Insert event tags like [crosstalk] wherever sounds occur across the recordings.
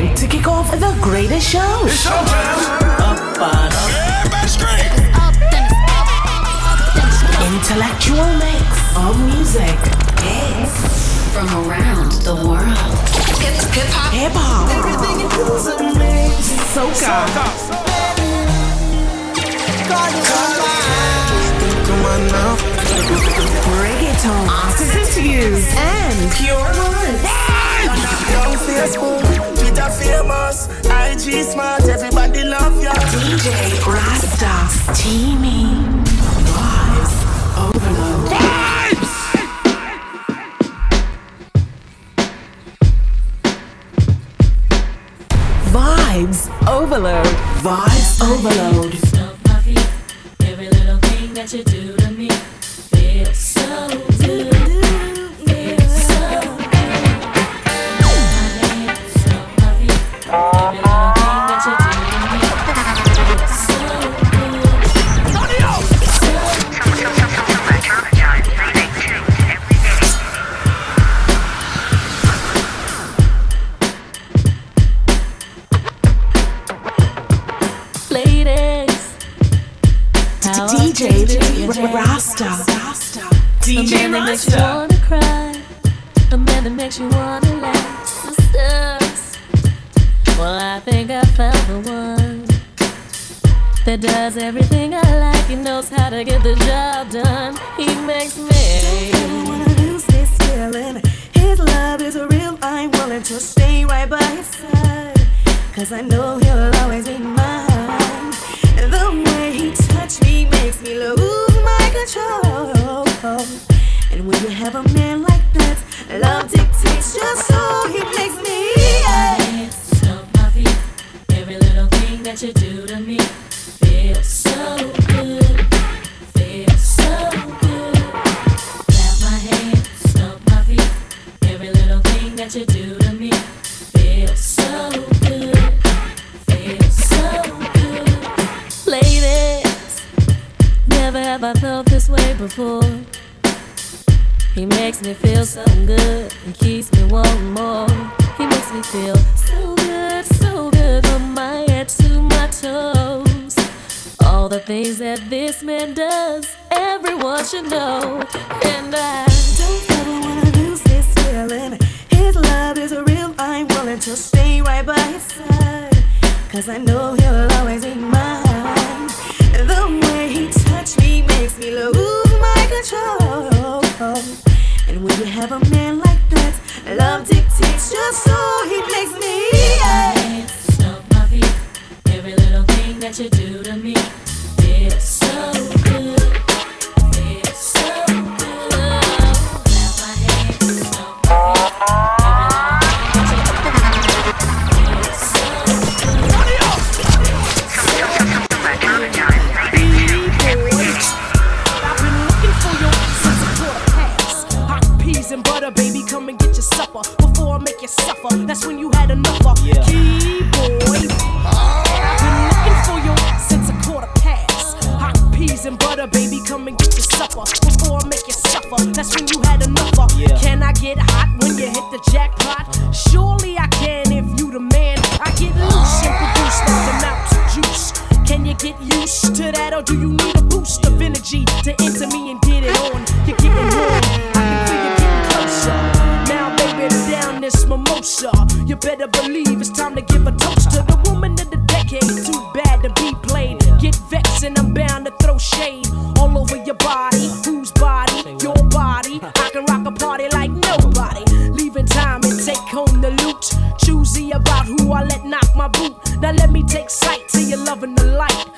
time to kick off the greatest show. It's showtime. Up on Intellectual mix of music. Hits from around the world. Hip hip hop. Hip hop. Everything it does amazing. Soca. Reggaeton. Artists use and pure moments. Don't feel Twitter famous, IG smart, everybody love ya. DJ Rasta, steamy. Vibes overload. Vibes! Vibes overload. Vibes overload. Every little thing that you do to me feels so get loose and produce like the juice. Can you get used to that, or do you need a boost of energy to enter me and get it on? You're getting warm, I can feel you getting closer. Now, baby, down this mimosa. You better believe it's time to give a toast to the woman of the decade. Too bad to be played. Get vexed, and I'm bound to throw shade. Now let me take sight to your love and the light.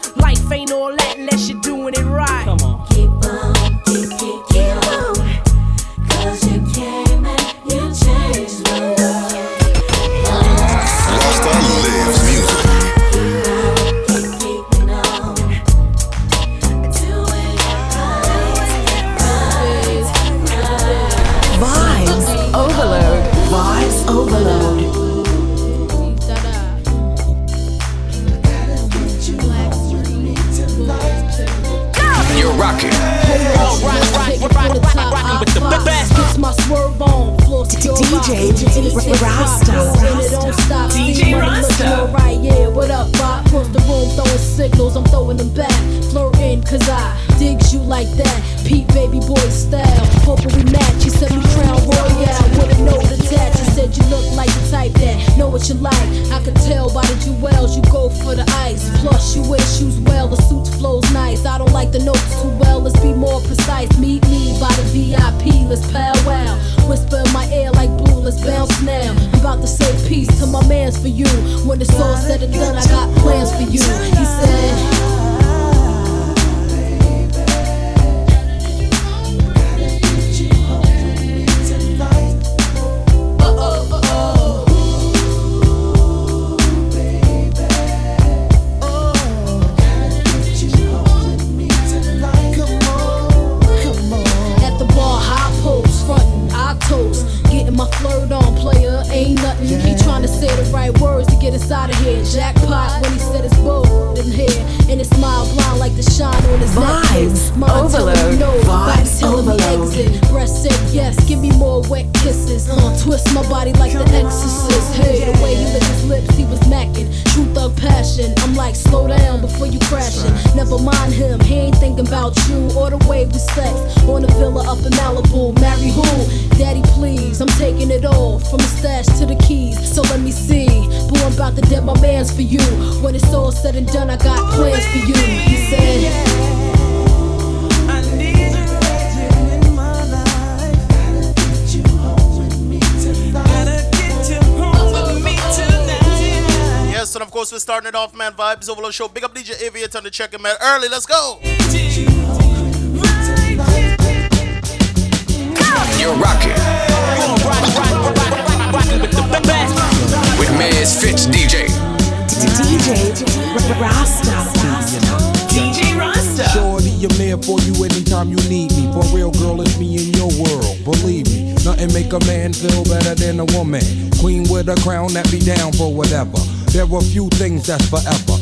Off, Overload Show. Big up DJ Aviator on the check man. Early, let's go. You're rocking with Maz Fitz DJ. DJ Rasta. DJ Rasta. Shorty, I'm there for you anytime you need me. For real, girl, it's me in your world. Believe me, nothing make a man feel better than a woman. Queen with a crown that be down for whatever. There are few things that's forever.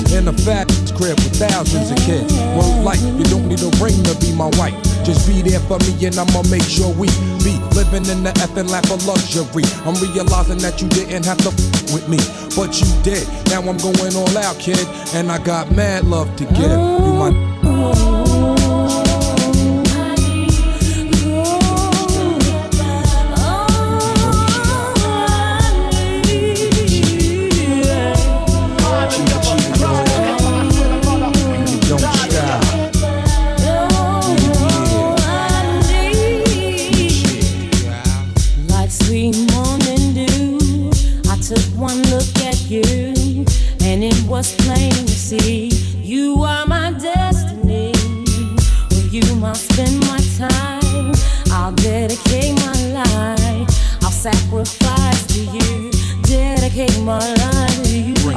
in a fat crib with thousands of kids. Word life, you don't need a ring to be my wife. Just be there for me and I'ma make sure we be living in the effing lap of luxury. I'm realizing that you didn't have to f- with me, but you did. Now I'm going all out, kid, and I got mad love to give. You my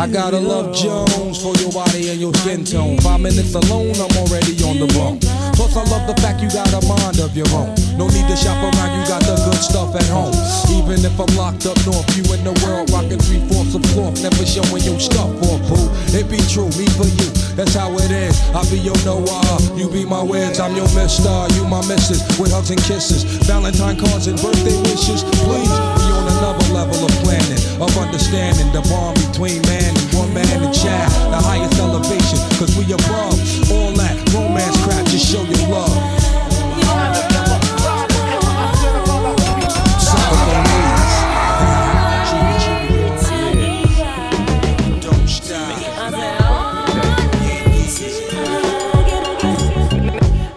I gotta love Jones for your body and your skin tone. Five minutes alone, I'm already on the bone. Plus, I love the fact you got a mind of your own. No need to shop around, you got the good stuff at home. Even if I'm locked up north, you in the world rocking three fourths of cloth, never showing your stuff for boo. It be true, me for you, that's how it is. I be your Noah, you be my Wiz, I'm your Mister, you my Missus, with hugs and kisses, Valentine cards and birthday wishes. Please, on another level of planning, of understanding the bond between man and woman and child, the highest elevation, cause we above all that romance crap, just show your love.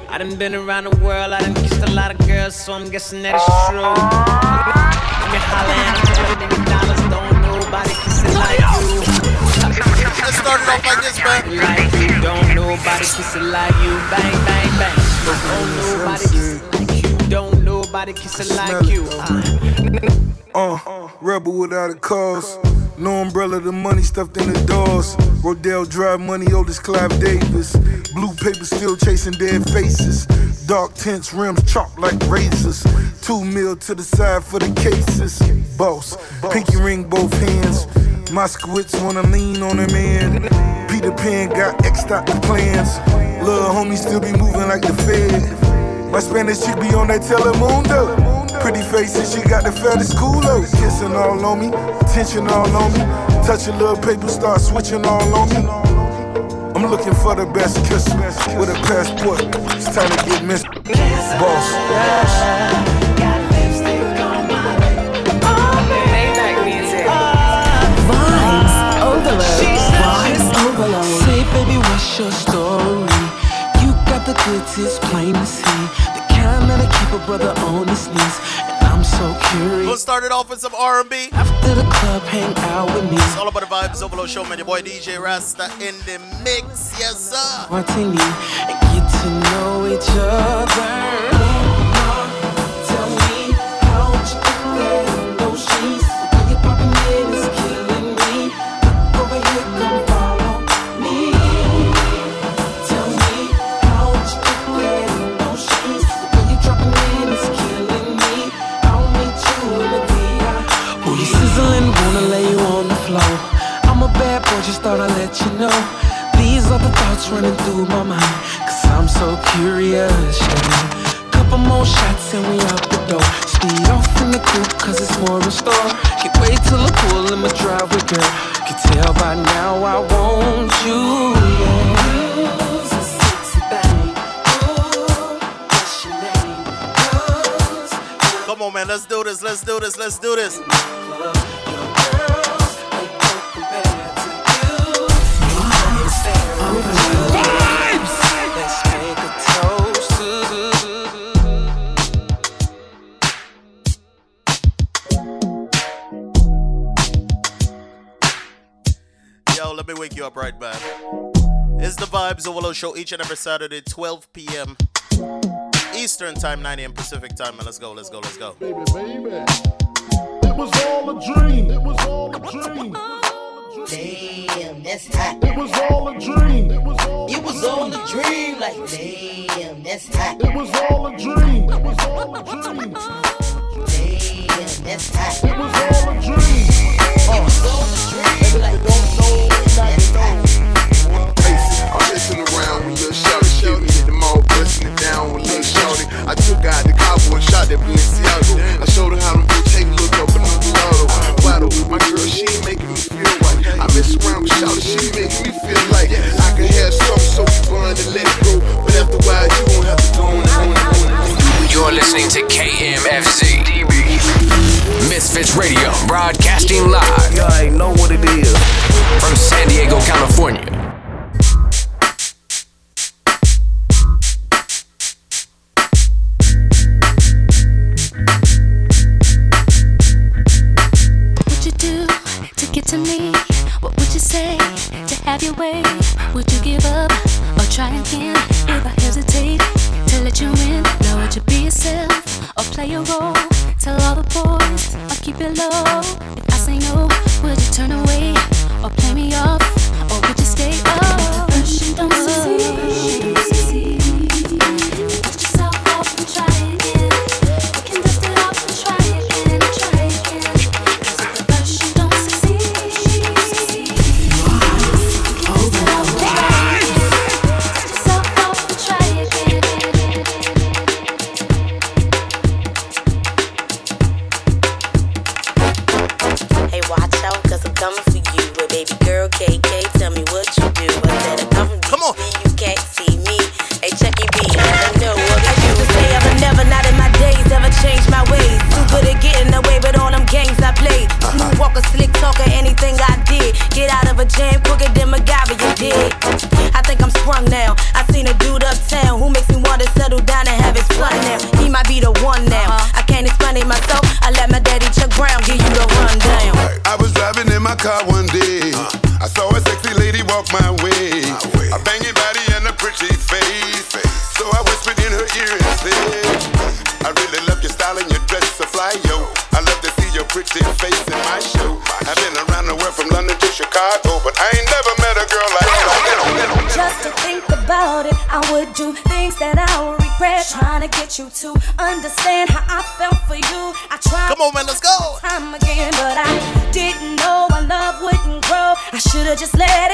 I done been around the world, I done kissed a lot of girls, so I'm guessing that it's true. Let me holla at a million dollars, don't nobody kissing like you. Let's start it off like this, man. Like you, don't nobody kissing like you. Bang, bang, bang. Don't nobody kissing like you. Don't nobody kissing like you. Uh. Uh, rebel without a cause. No umbrella, the money stuffed in the doors. Rodell Drive money, oldest Clive Davis. Blue paper still chasing dead faces. Dark tints, rims chopped like razors. Two mil to the side for the cases. Boss, pinky ring both hands. Moskowitz wanna lean on him man. Peter Pan got X'd out the plans. Little homie still be moving like the Fed. My Spanish chick be on that Telemundo. Pretty face and she got the fattest culo. Kissing all on me, tension all on me. Touch a little paper, start switching all on me. I'm looking for the best kiss with a passport. It's time to get missed. Boss. Vibes. Vibes overload. Say, baby, what's your story? You got the goods, it's plain to see. The kind that'll keep a brother on his knees. And I'm so curious. We'll start it off with some R&B. After the club, hang out with me. It's all about the vibes overload show, man. Your boy DJ Rasta in the mix, yes sir. Martini and get to know each other. Tell me how you You sizzling, wanna lay you on the floor. I'm a bad boy, just thought I'd let you know. These are the thoughts running through my mind. Cause I'm so curious. Yeah. Couple more shots and we out the door. Speed off in the coupe cause it's more in store. Can't wait till I pull in my driveway, girl. Can tell by now I want you. Yeah. On, man. Let's do this. Let's do this. Let's do this. Yo, let me wake you up right back. It's the Vibes Overload Show each and every Saturday, 12 p.m. Eastern Time, 9 a.m. Pacific Time. Man, let's go, let's go, let's go. baby, baby. It was all a dream. It was all a dream. Damn, that's hot. It was all a dream. It was all. It was all a dream. Like, damn, that's hot. It was all a dream. It was all a dream. Damn, that's hot. It was all a dream. It was all a dream. Like, that's hot. I'm messing around with little shorty, shorty. Hit them all, busting it down with little shorty. I took out the cowboy and shot that Balenciaga. I showed her how to bitch take a look up in the gelato. Waddle, my girl, she ain't making me feel right. I mess around with shorty, she making me feel like I could have some so we bond and let it go. But after a while, you gon' have to go on and on and on and on. You're listening to KMFZ. Misfits Radio, broadcasting live. Y'all ain't know what it is. From San Diego, California. Have your way? Would you give up or try again? If I hesitate to let you in, now would you be yourself or play a role? Tell all the boys or keep it low. If I say no, would you turn away or play me off? Or would you stay you don't succeed. Should just let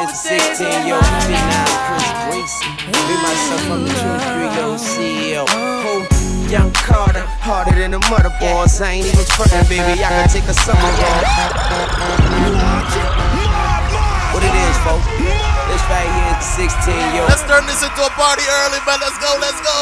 hands of 16 year old Chris Gracie. Me, myself, I'm the 23 year CEO. Who? Young Carter, harder than a mother boss. I ain't even frontin', baby. I can take a summer off. What it is, folks? This right here is 16yo. Let's turn this into a party early, man. Let's go, let's go.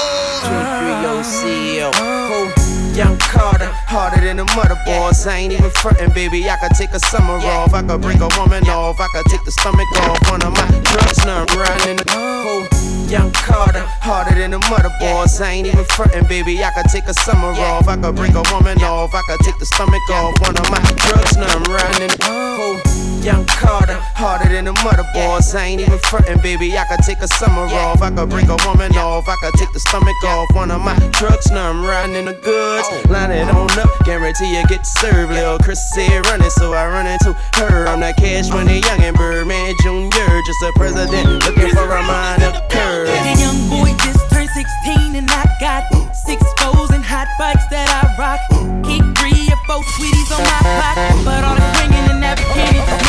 23yo, CEO. Who? young Carter, harder than the motherboards. I ain't even frontin', baby. I could take a summer off, I could break a woman off, I could take the stomach off. One of my drugs, now I'm running the whole young Carter, harder than the motherboards. I ain't even frontin', baby. I could take a summer off, I could break a woman off, I could take the stomach off. One of my drugs, now I'm running the oh. whole Young Carter, harder than the mother boys. I ain't even frontin', baby. I could take a summer off. I could break a woman off. I could take the stomach off. One of my trucks, now I'm riding in the goods. Oh. Line it on up, guarantee you get served. Lil' Chris said running, so I run into her. I'm that cash money young and Birdman Jr. Just a president looking for a minor curve. The young boy just turned 16 and I got six foes and hot bikes that I rock. Keep three or four sweeties on my clock, but all the ringing in that bikini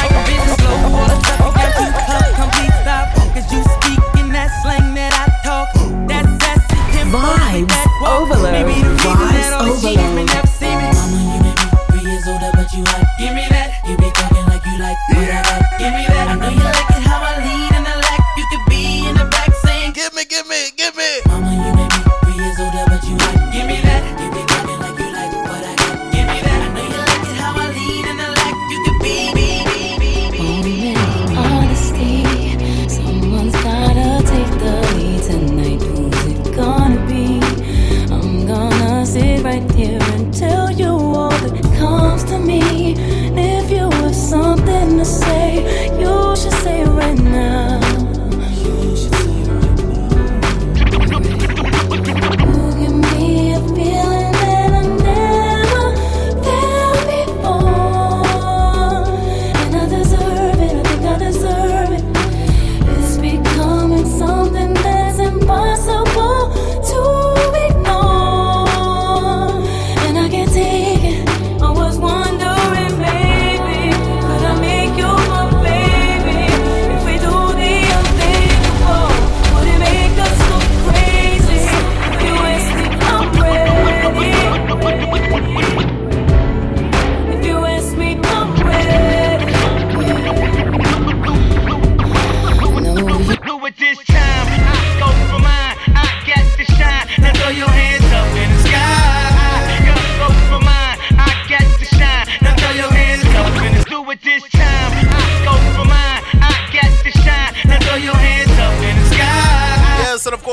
is my business slow. All you got complete stop. Cause you speak in that slang that I talk. That's sassy, tempo, Vibes that walk. overload. Maybe the reason Vibes that all the cheaters may overload. never see me. Mama, you may be three years older, but you hot. Give me that. You be talking like you like what I got. Give me that.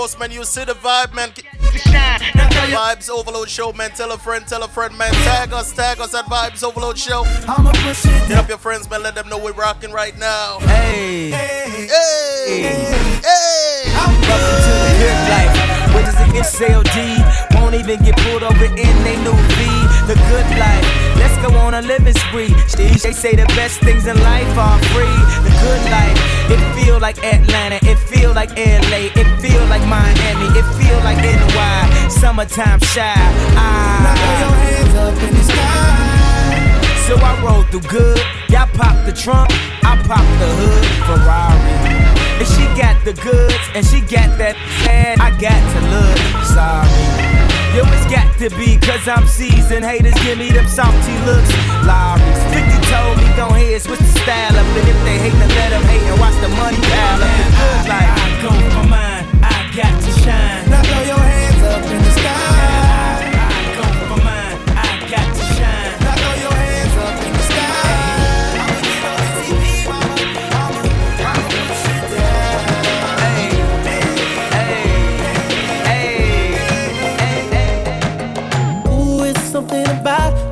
Yes, and of course, man, you see the vibe, man. To shine. Now throw your Vibes Overload Show, man. Tell a friend, tell a friend, man. Tag us, tag us at Vibes Overload Show. I'ma push it Hit up your friends, man. Let them know we're rocking right now. Hey. Hey, hey. Welcome to the good life. What does it get? CLD won't even get pulled over in they new V. The good life. Let's go on a living spree. They they say the best things in life are free. The good life. It feel like Atlanta. It feel like LA. It feel like Miami. It feel like NY. Summertime shy. Ah. Now throw your hands up in the sky. So I roll through good. Y'all pop the trunk. I pop the hood. Ferrari. And she got the goods, and she got that bad. I got to look sorry. Yo, it's got to be, cause I'm seasoned. Haters give me them salty looks. Lowry's 50 told me, don't switch the style up. And if they hate, then let them hate and watch the money pile up. Good life. I go for mine, I got to shine. Now throw your hands up in the sky.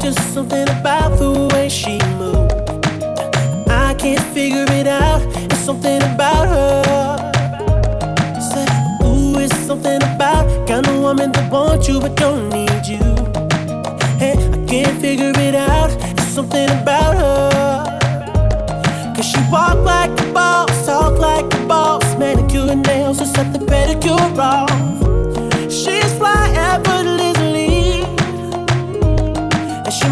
Just something about the way she moves. I can't figure it out. It's something about her. Say, ooh, it's something about kind of woman that wants you but don't need you. Hey, I can't figure it out. It's something about her. Cause she walk like a boss, talk like a boss, manicure nails, or set the pedicure off. She's fly effortlessly.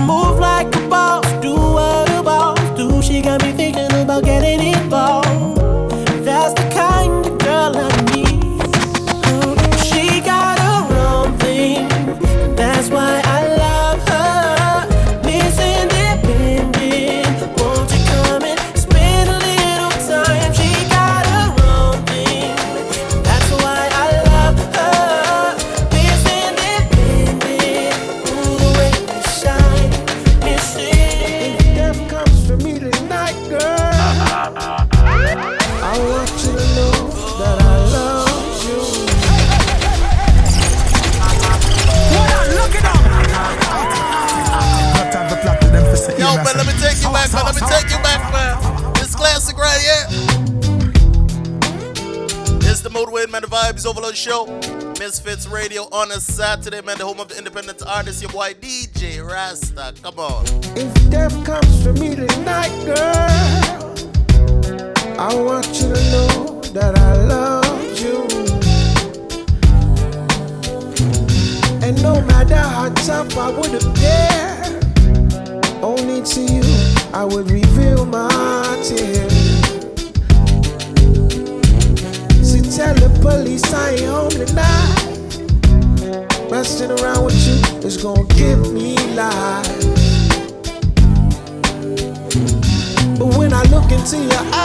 Move like a boss, do what a boss do. She got me thinking about getting involved. Bigs Overload Show, Misfits Radio on a Saturday, man. The home of the independent artist, your boy DJ Rasta. Come on. If death comes for me tonight, girl, I want you to know that I love you. And no matter how tough I would appear, only to you I would reveal my tears. tell the police I ain't home tonight. Messing around with you is gonna give me life. But when I look into your eyes,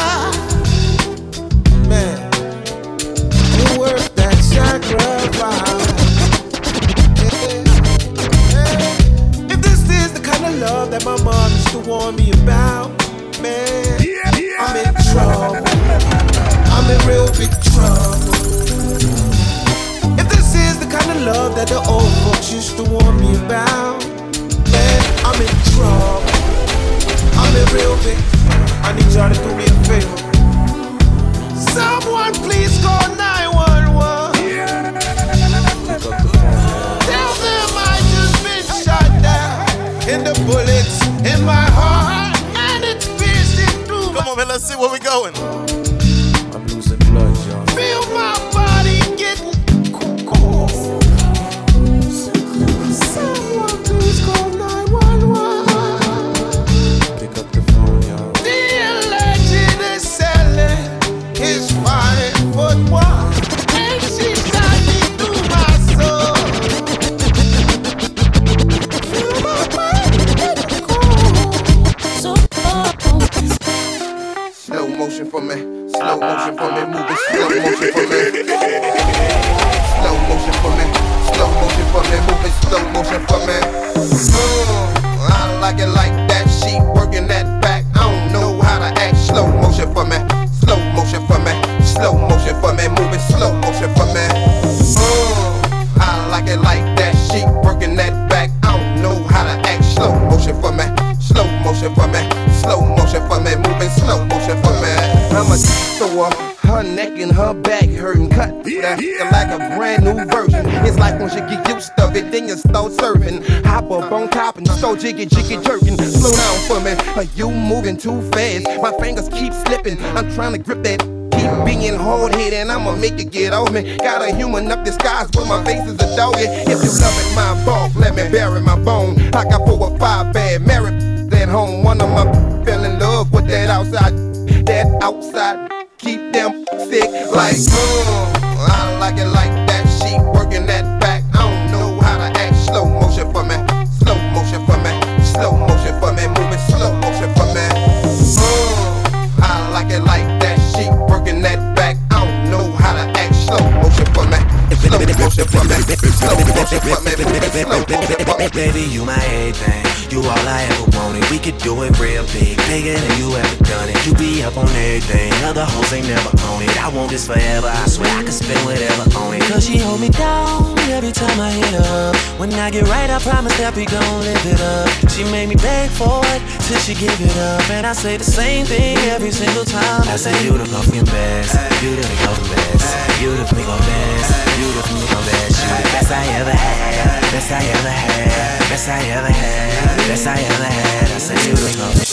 She give it up, and I say the same thing every single time. I say you the fucking best, you the fucking best, you the fucking best, you the fucking best, you the best I ever had, best I ever had, best I ever had, best I ever had. I say you the fucking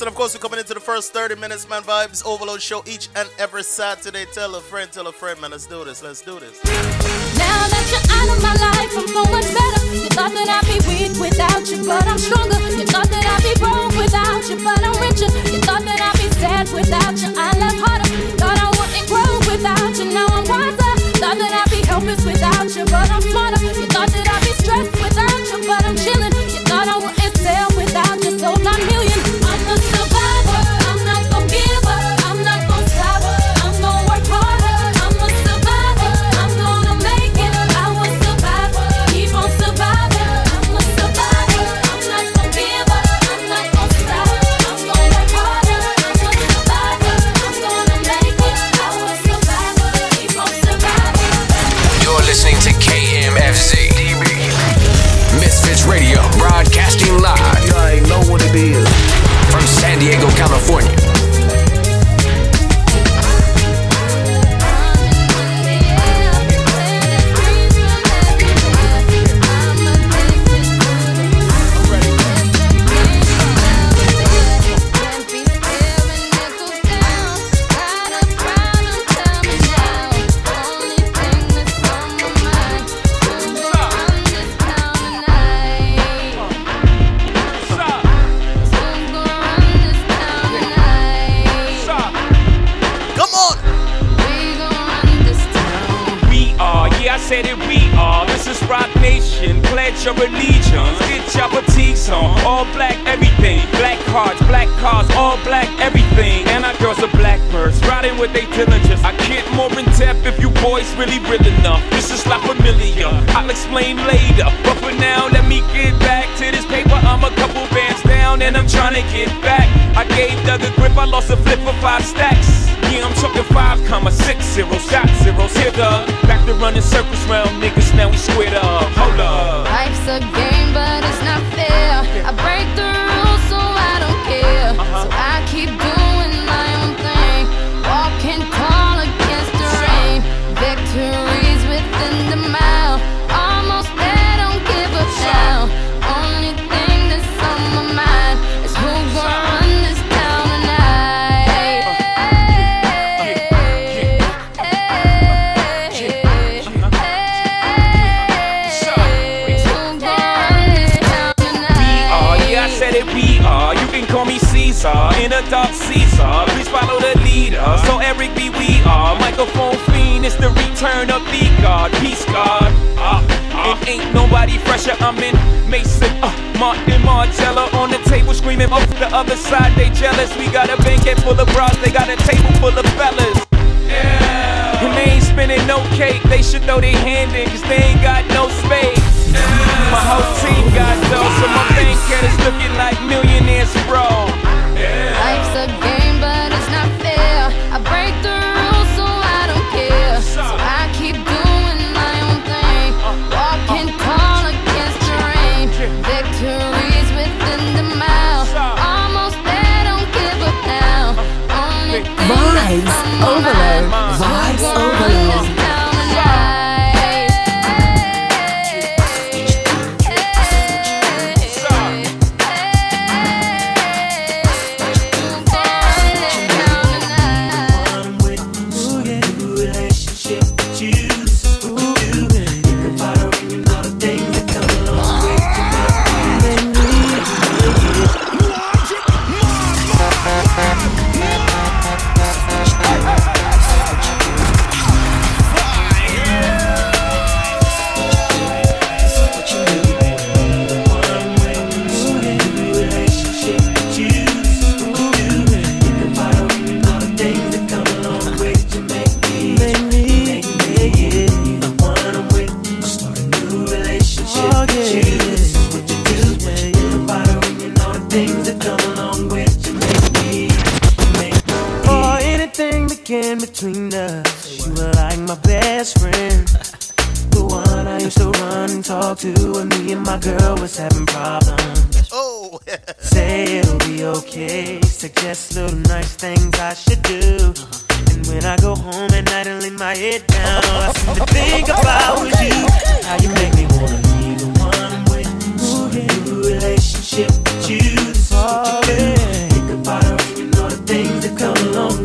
And of course, we're coming into the first 30 minutes, man. Vibes Overload Show each and every Saturday. Tell a friend, tell a friend, man. Let's do this, let's do this. Now that you're out of my life, I'm going better. You thought that I'd be weak without you, but I'm stronger. You thought that I'd be broke without you, but I'm richer. You thought that I'd be sad without you, I love harder. You thought I wouldn't grow without you, now I'm wiser. Thought that I'd be helpless without you, but I'm smarter. You thought that I'd be stressed without you, but I'm chilling. You thought I would.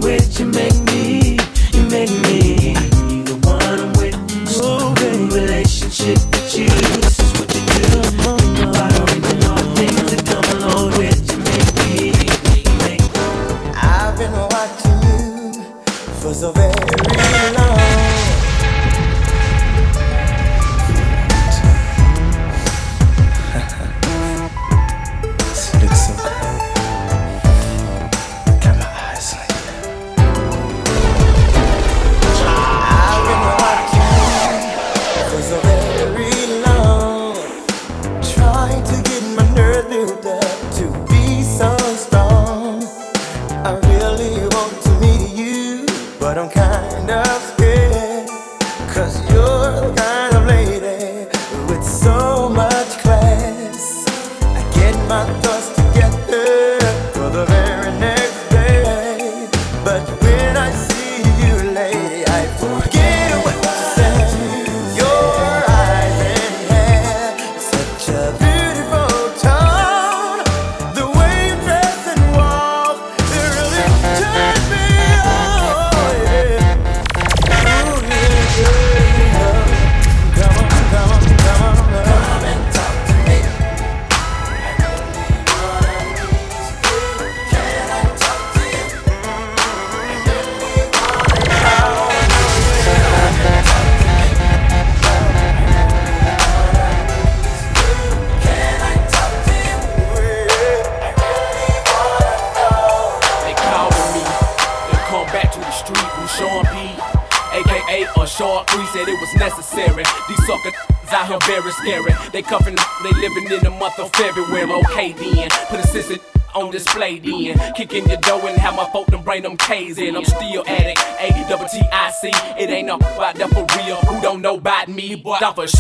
With you. Make stop Dava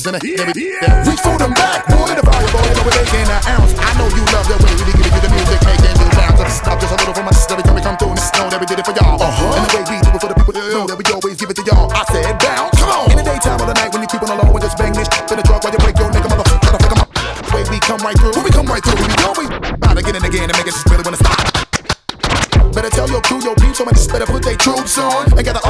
ounces and a yeah, yeah. Reach for them backwood, the fireball is over there in an ounce. I know you love that way we give you the music, making new bounce. Stop just, a little for my sister that we come through and it's known that we did it for y'all. Uh-huh. And the way we do it for the people that know that we always give it to y'all. I said bounce, come on. In the daytime or the night when you keep on the we and just bang this in the truck while you break your nigga motherfucker. Gotta pick 'em up. The way we come right through, when we come right through, we always bout to get in again and make it just really wanna stop. Better tell your crew, your peeps, so much better put their troops on and got the.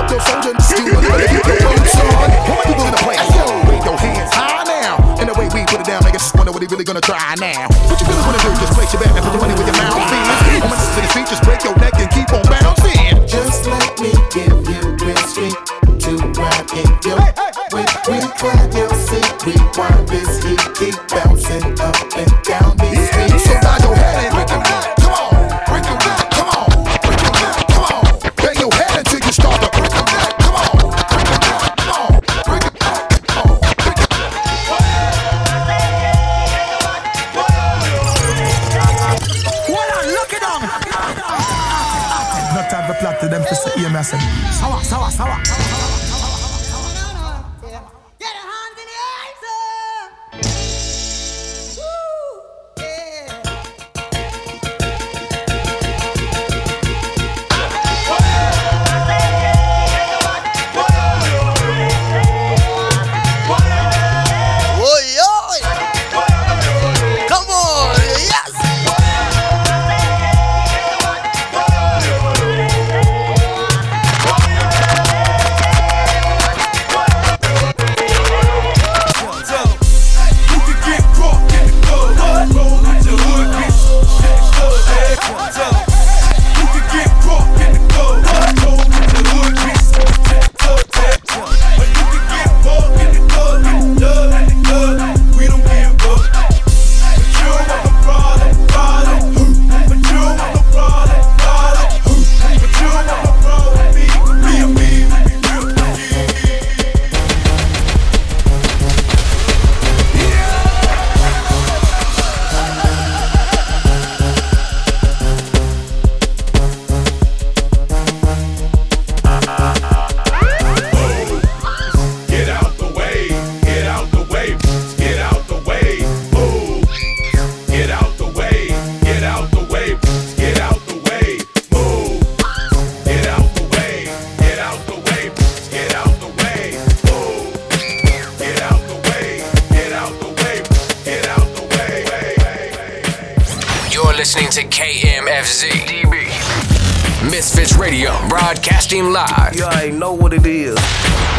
Broadcasting live. You already know what it is.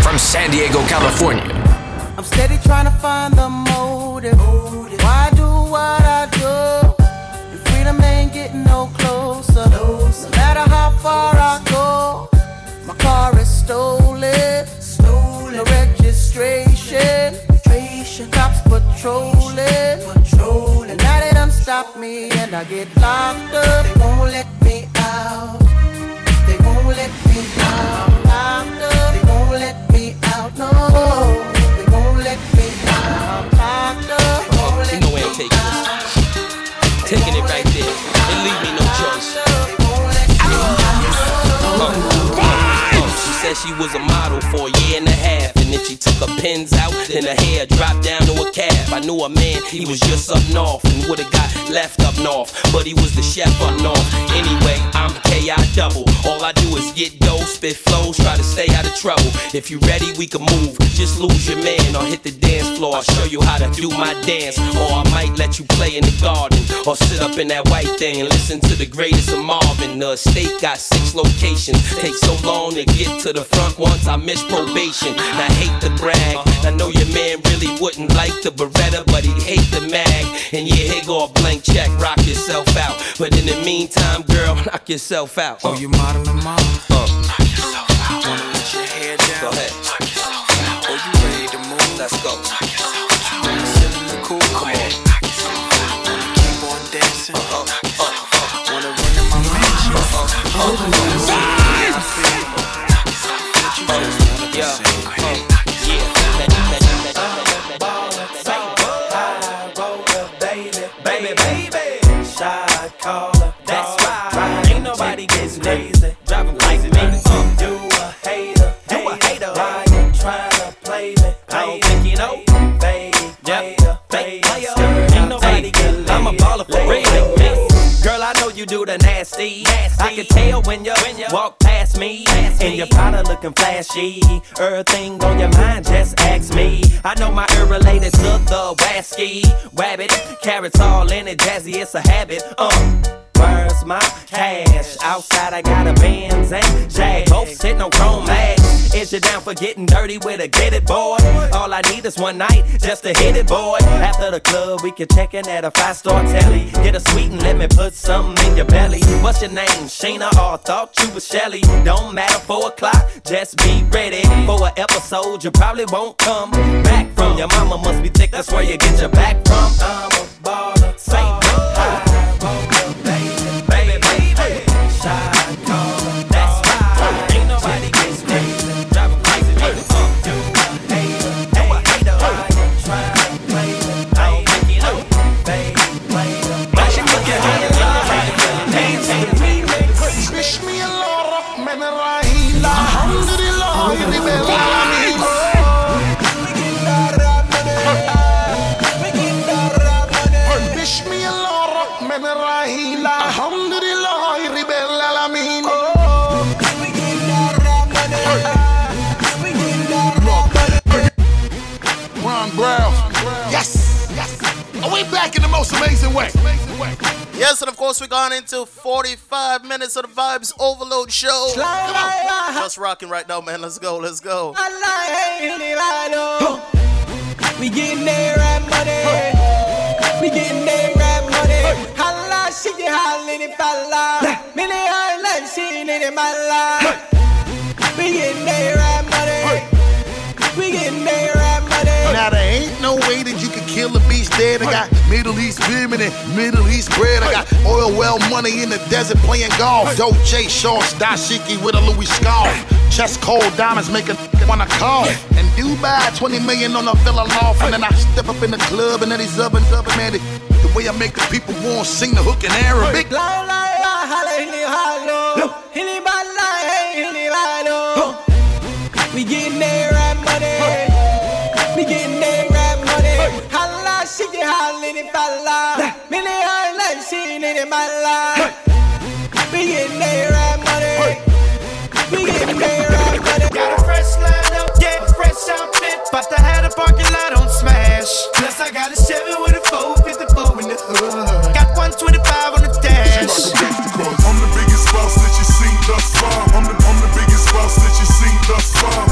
From San Diego, California. I'm steady trying to find the motive. Why do what I do? And freedom ain't getting no closer. No matter how far I go, my car is stolen. Stolen. The registration. registration. Cops patrolling. Patrolling. Now they done stop me and I get locked up. They won't let said she was a model for a year and a half. And then she her pins out, then the hair dropped down to a calf. I knew a man, he was just up north and would've got left up north. But he was the chef up north. Anyway, I'm KI double. All I do is get dough, spit flows, try to stay out of trouble. If you ready, we can move. Just lose your man or hit the dance floor. I'll show you how to do my dance. Or I might let you play in the garden. Or sit up in that white thing and listen to the greatest of Marvin. The estate got six locations. Takes so long to get to the front once I miss probation. I hate to brag. I know your man really wouldn't like the Beretta, but he'd hate the mag. And yeah, here go a blank check, rock yourself out. But in the meantime, girl, knock yourself out. Oh, you modeling mom? Uh. Knock yourself out. Wanna let your hair down? Go ahead. Knock yourself out. Oh, you ready to move? Let's go. Knock yourself out. Wanna sit in the cool? Come on. Knock yourself out. Wanna keep on dancing? Uh-huh. Uh-huh. Wanna run in my mansion? Uh-huh. Uh-huh. Do the nasty. I can tell when you, walk past me. and your powder looking flashy. Everything on your mind, just ask me. I know my ear related to the wasky. Wabbit, carrots all in it, jazzy, it's a habit. Uh. Where's my cash? Outside, I got a Benz and Jag. Both sitting on chrome mags. Is you down for getting dirty with a get it, boy? All I need is one night just to hit it, boy. After the club, we can check in at a five star telly. Get a sweet and let me put something in your belly. What's your name? Sheena or oh, thought you was Shelly? Don't matter, four o'clock, just be ready for an episode. You probably won't come back from. Your mama must be thick, that's where you get your back from. I'm a baller, say course, we're going into 45 minutes of the Vibes Overload Show. Come on. Just rocking right now, man. Let's go, let's go. We getting there right money. We getting there right money. Holla, she get hollin' if I lie. Many islands seen it in my life. We getting there right money. We getting there right money. Now there ain't no way that you can kill a beast dead. I got Middle East women and Middle East bread. I got oil well money in the desert playing golf. Dolce shorts, dashiki with a Louis scarf. Chest cold diamonds make a wanna call. And Dubai, 20 million on a villa loft. And then I step up in the club and then he's up and up and man, the, the way I make the people want sing the hook in Arabic. in my life. We getting paid money. Got a fresh yeah, fresh a parking lot on smash. Plus I got a with a 454 in the hood. Got 125 on the dash. I'm the biggest boss that you seen thus far. I'm the, I'm the biggest boss that you seen thus far.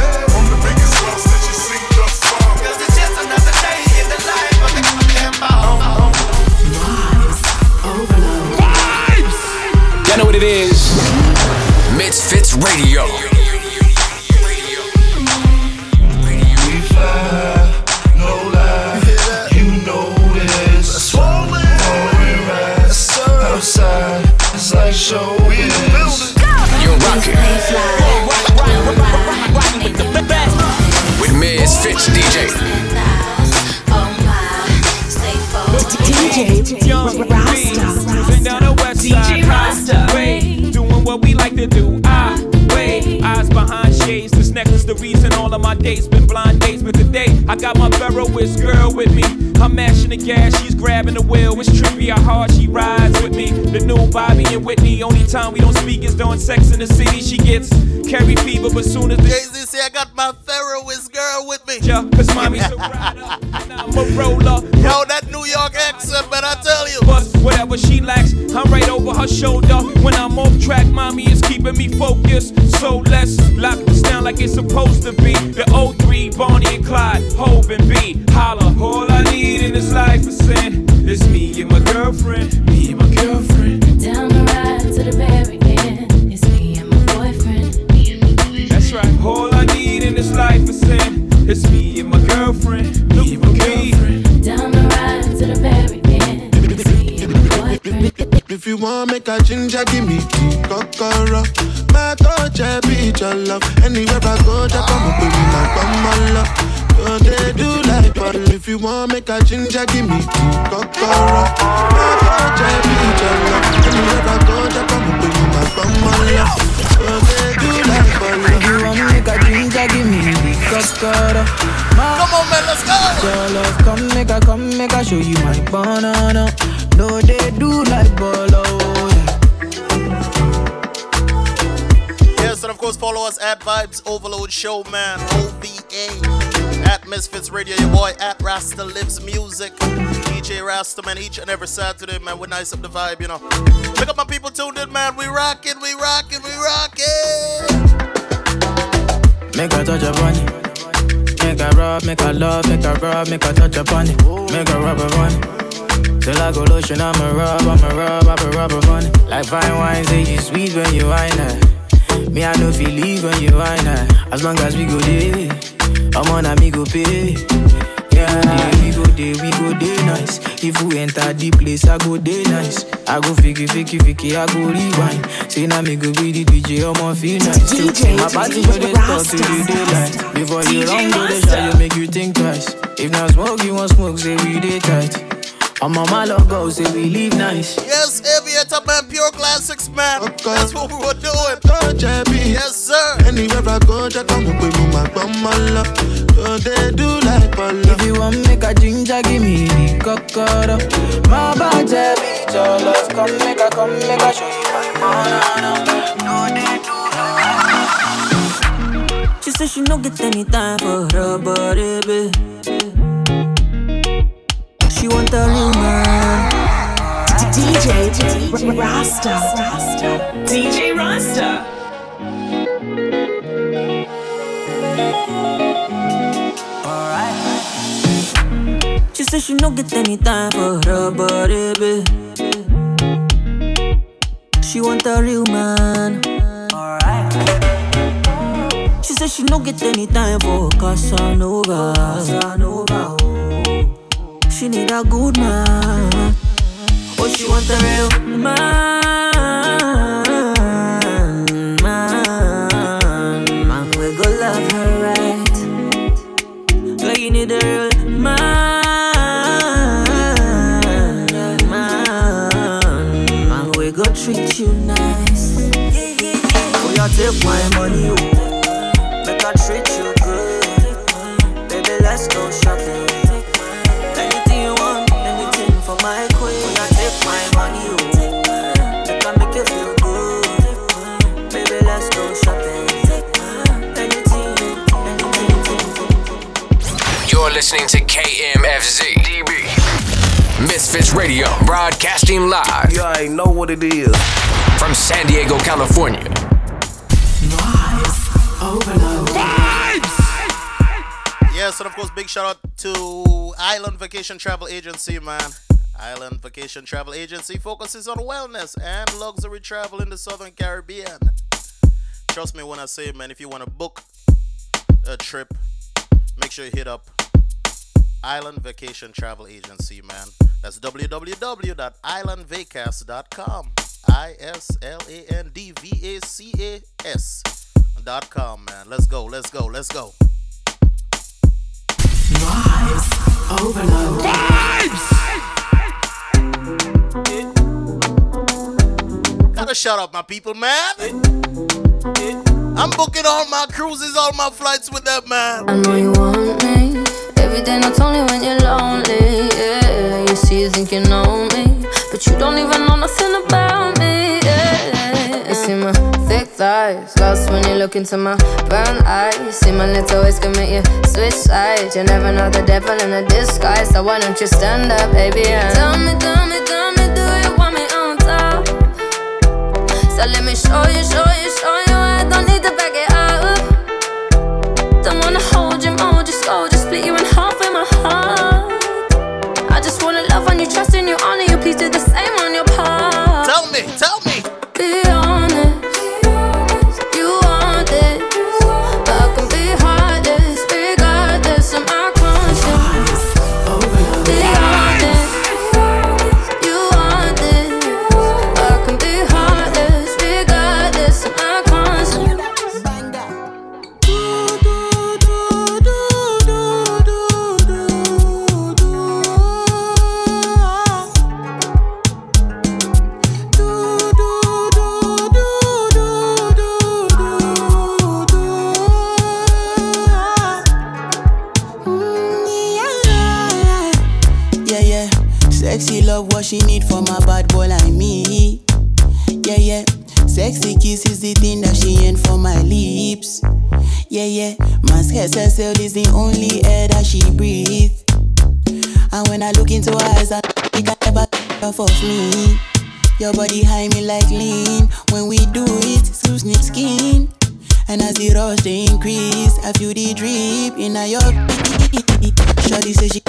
Know what it is? Misfits Radio. No lie, you know this. Swollen, outside, it's like showbiz. You're rocking with Misfits DJ. DJ Rasta. Been down the west side. DJ Rasta. What we like to do. Behind This necklace, the reason all of my dates been blind dates. But today, I got my Ferroist girl with me. I'm mashing the gas, she's grabbing the wheel. It's trippy how hard she rides with me. The new Bobby and Whitney. Only time we don't speak is during sex in the city. She gets carry fever, but soon as the Jay-Z say I got my Ferroist girl with me. Yeah, cause mommy's a rider, and I'm a roller. Yo, that New York accent, man, I tell you. But whatever she lacks, I'm right over her shoulder. When I'm off track, mommy is keeping me focused. So let's lock this down like it's supposed to be. The 03, Bonnie and Clyde, Hove and B. Holla, all I need in this life is sin. It's me and my girlfriend, me and my girlfriend. Down the ride to the very end. It's me and my boyfriend. That's right, all I need in this life is sin. It's me and my girlfriend, me and my girlfriend. Down the ride to the very end. It's me and my boyfriend. If you want make a ginger, give me the kokoro. My touch, I be your love. Anywhere I go, just come up with me like one love. Don't they do like bottle? If you want make a ginger, give me the kokoro. My touch, I be your love. Anywhere I go, just come up with me like one love. Don't they do like bottle? If you want make a ginger, give me the kokoro. Come on, man, let's go. Your love, come make a, come make a show you my banana. No, they do like bolo. Oh, yes, and of course, follow us at Vibes Overload Show, man. OVA. At Misfits Radio, your boy at Rasta Lives Music. DJ Rasta, man, each and every Saturday, man. We're nice up the vibe, you know. Pick up my people tuned in, man. We rockin', we rockin', we rockin'. Make a touch upon it. Make a rub, make a love, make a rub, make a touch upon it. Make a rub upon it. Till I go lotion, I'm a rub, I'm a rub, I'm a rub upon it. Like fine wine, say you sweet when you wine her. Me, I know feel leave when you wine her. As long as we go there, I'm on a me go pay. Yeah, we go there, we go there nice. If we enter the place, I go there nice. I go fiki, fiki, fiki, I go rewind. Say now me go be the DJ, I'ma feel nice. DJ My party go dey start to the daylight. Before you run go the shot, you make you think twice. If not smoke, you want smoke, say we dey tight. I'm on my logo, say we live nice. Yes, Aviator, man. Pure classics, man. That's what we were doing. Touch, I be. Yes, sir. Anywhere I go, just come up with me like one love. Don't they do like bottle? If you want make a ginger, give me the kokoro. My bad, be your love. Come make a, come make a show you my banana. No, they do She said she no get any time for her body, babe. She want a real man. DJ Rasta. DJ Rasta. She said she no get any time for her body, babe. She want a real man. Alright. She said she no get any time for Casanova. Casanova. She need a good man. Oh, she want a real man. Man, man, we go love her right. Girl, you need a real man. Man, man, we go treat you nice. Oh, you take my money, oh. Make I treat you good. Baby, let's go listening to KMFZ. DB. Misfits Radio, broadcasting live. You I know what it is. From San Diego, California. Vibes overload. Vibes! Yes, and of course, big shout out to Island Vacation Travel Agency, man. Island Vacation Travel Agency focuses on wellness and luxury travel in the Southern Caribbean. Trust me when I say, man, if you want to book a trip, make sure you hit up Island Vacation Travel Agency, man. That's www.islandvacas.com. I S L A N D V A C A S.com, man. Let's go, let's go, let's go. Vibes overload. Vibes! Gotta shut up, my people, man. I'm booking all my cruises, all my flights with that man every day, not only when you're lonely. Yeah, you see, you think you know me, but you don't even know nothing about me. Yeah, you see my thick thighs, lost when you look into my brown eyes. You see my little ways commit you switch sides. You never know the devil in a disguise, so why don't you stand up, baby? And tell me, tell me, tell me, do you want me on top? So let me show you, show you, show you, I don't need to Your body high me like lean. When we do it, smooth snip skin. And as the rush they increase, I feel the drip in your. [laughs] Shorty says she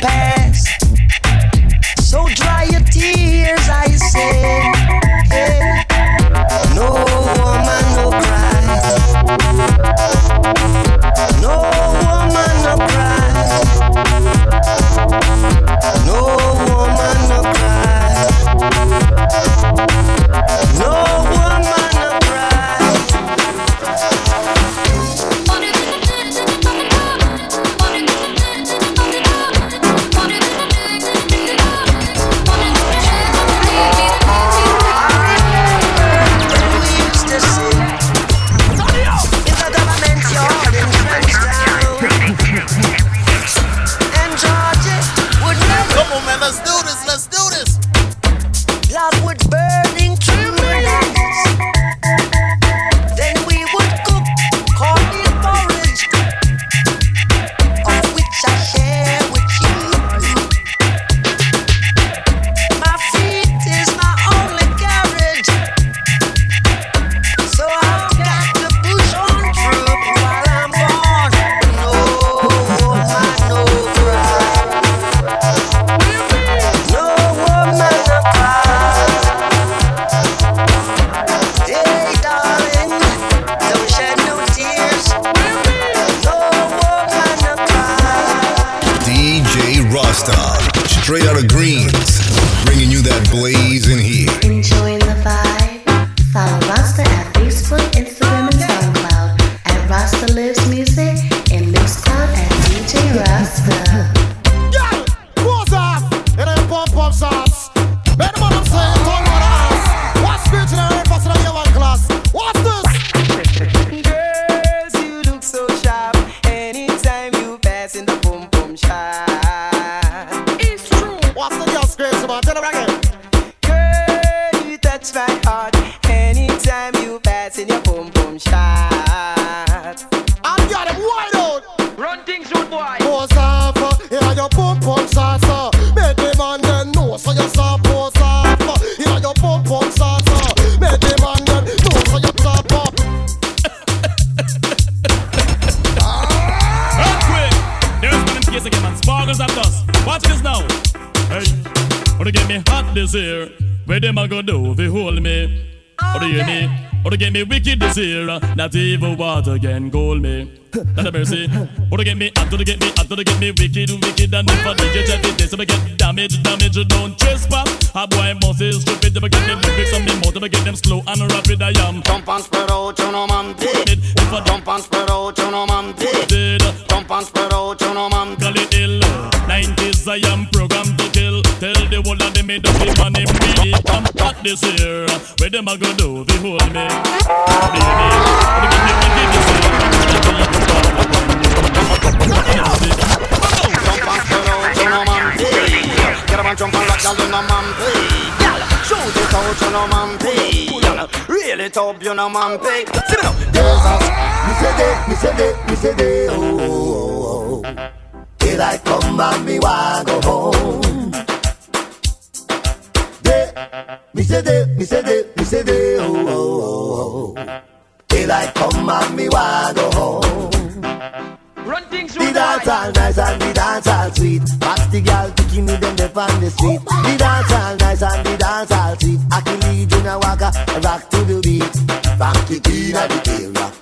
past. on the street. The dance all nice and the dance all sweet. I can lead in a rock to the beat. Back the king of the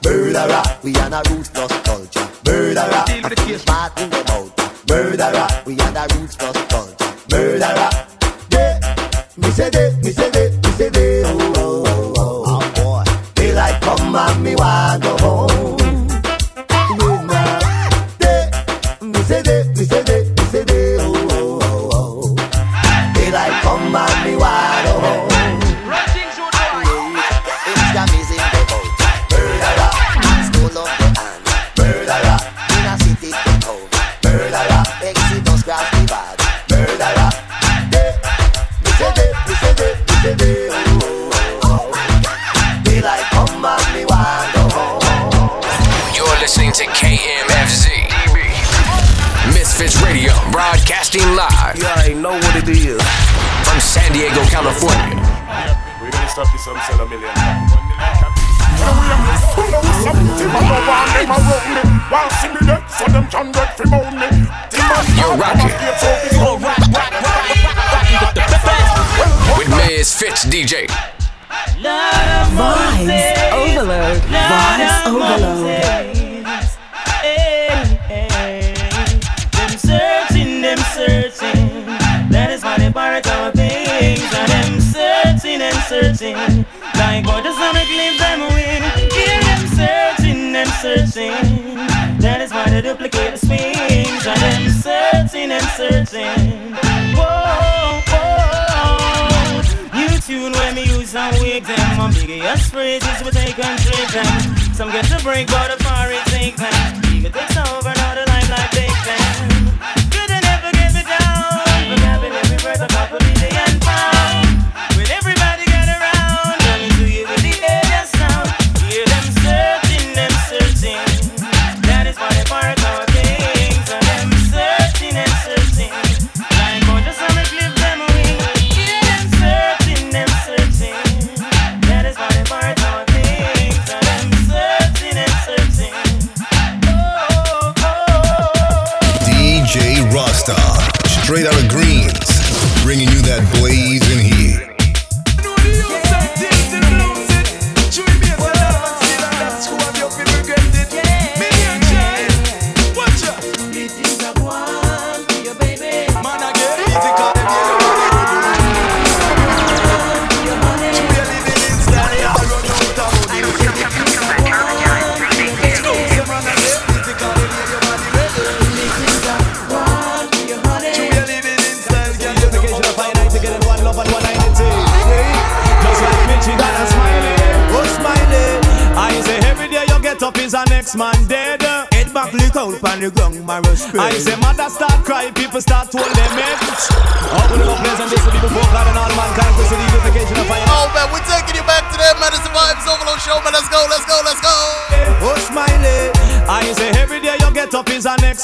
era, rock. We are a roots plus culture, rock. I feel smart in the mouth, rock. We are a roots plus culture. authorities will take on children. Some get to break, but the fire it takes them.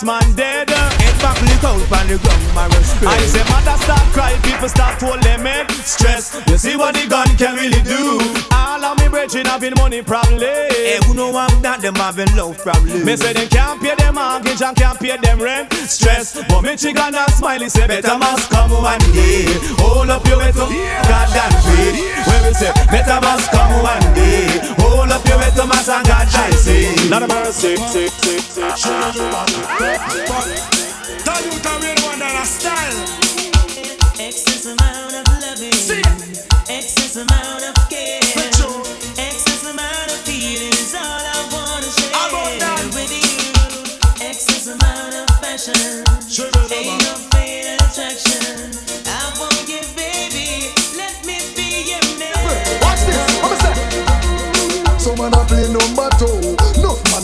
Up is a next man dead. Head back, look out, pan the ground, marrow spread. I say mother start cry, people start to hold. Stress, you see what the gun can really do. All of me brethren having money problem. Hey, eh, who know I'm not them having love problem. Me say they can't pay them mortgage and can't pay them rent. Stress, but me chicken and smiley say better must come one day. Hold up your head to God and pray. When we say better must come one day. Hold up your head to Mass and God I say. Not a mercy. Tell you to read one that a style. Excess amount of loving. Excess amount of care. Excess amount of feeling is all I wanna share with you. Excess amount of passion.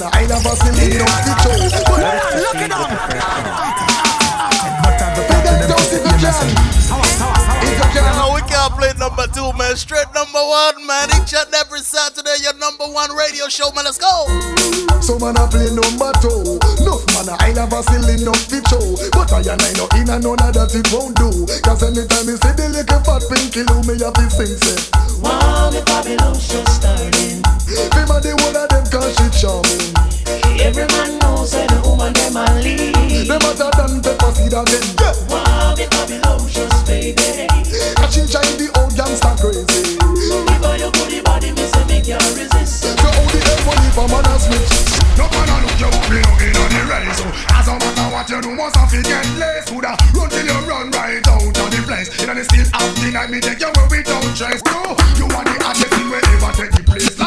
No man a I never see me no fit But look it up. No, we can't play number two, man. Straight number one, man. Each and every Saturday, your number one radio show, man. Let's go. So man a play number two. No man a I never see no fit But I and I know in and none of that it won't do. Cause anytime me see the little fat pinky loo, me have to sing say. Wow, the Babylon show starting. Me man the one of them cause she charming. Every man knows that the woman them a lead. Them hotter than pepper seed again. Yeah. Wow, the Babylon shows, baby. And she drive the old gangster crazy. Give her your body, body, me say me can't resist. So how the hell will you for man a switch? No man a look you up, me no inna the race. So as no matter what you do, must have to get laced. Coulda run till you run right out of the place. Inna the still up, inna me take you where we don't trace. No, you want the hottest thing wherever take the place.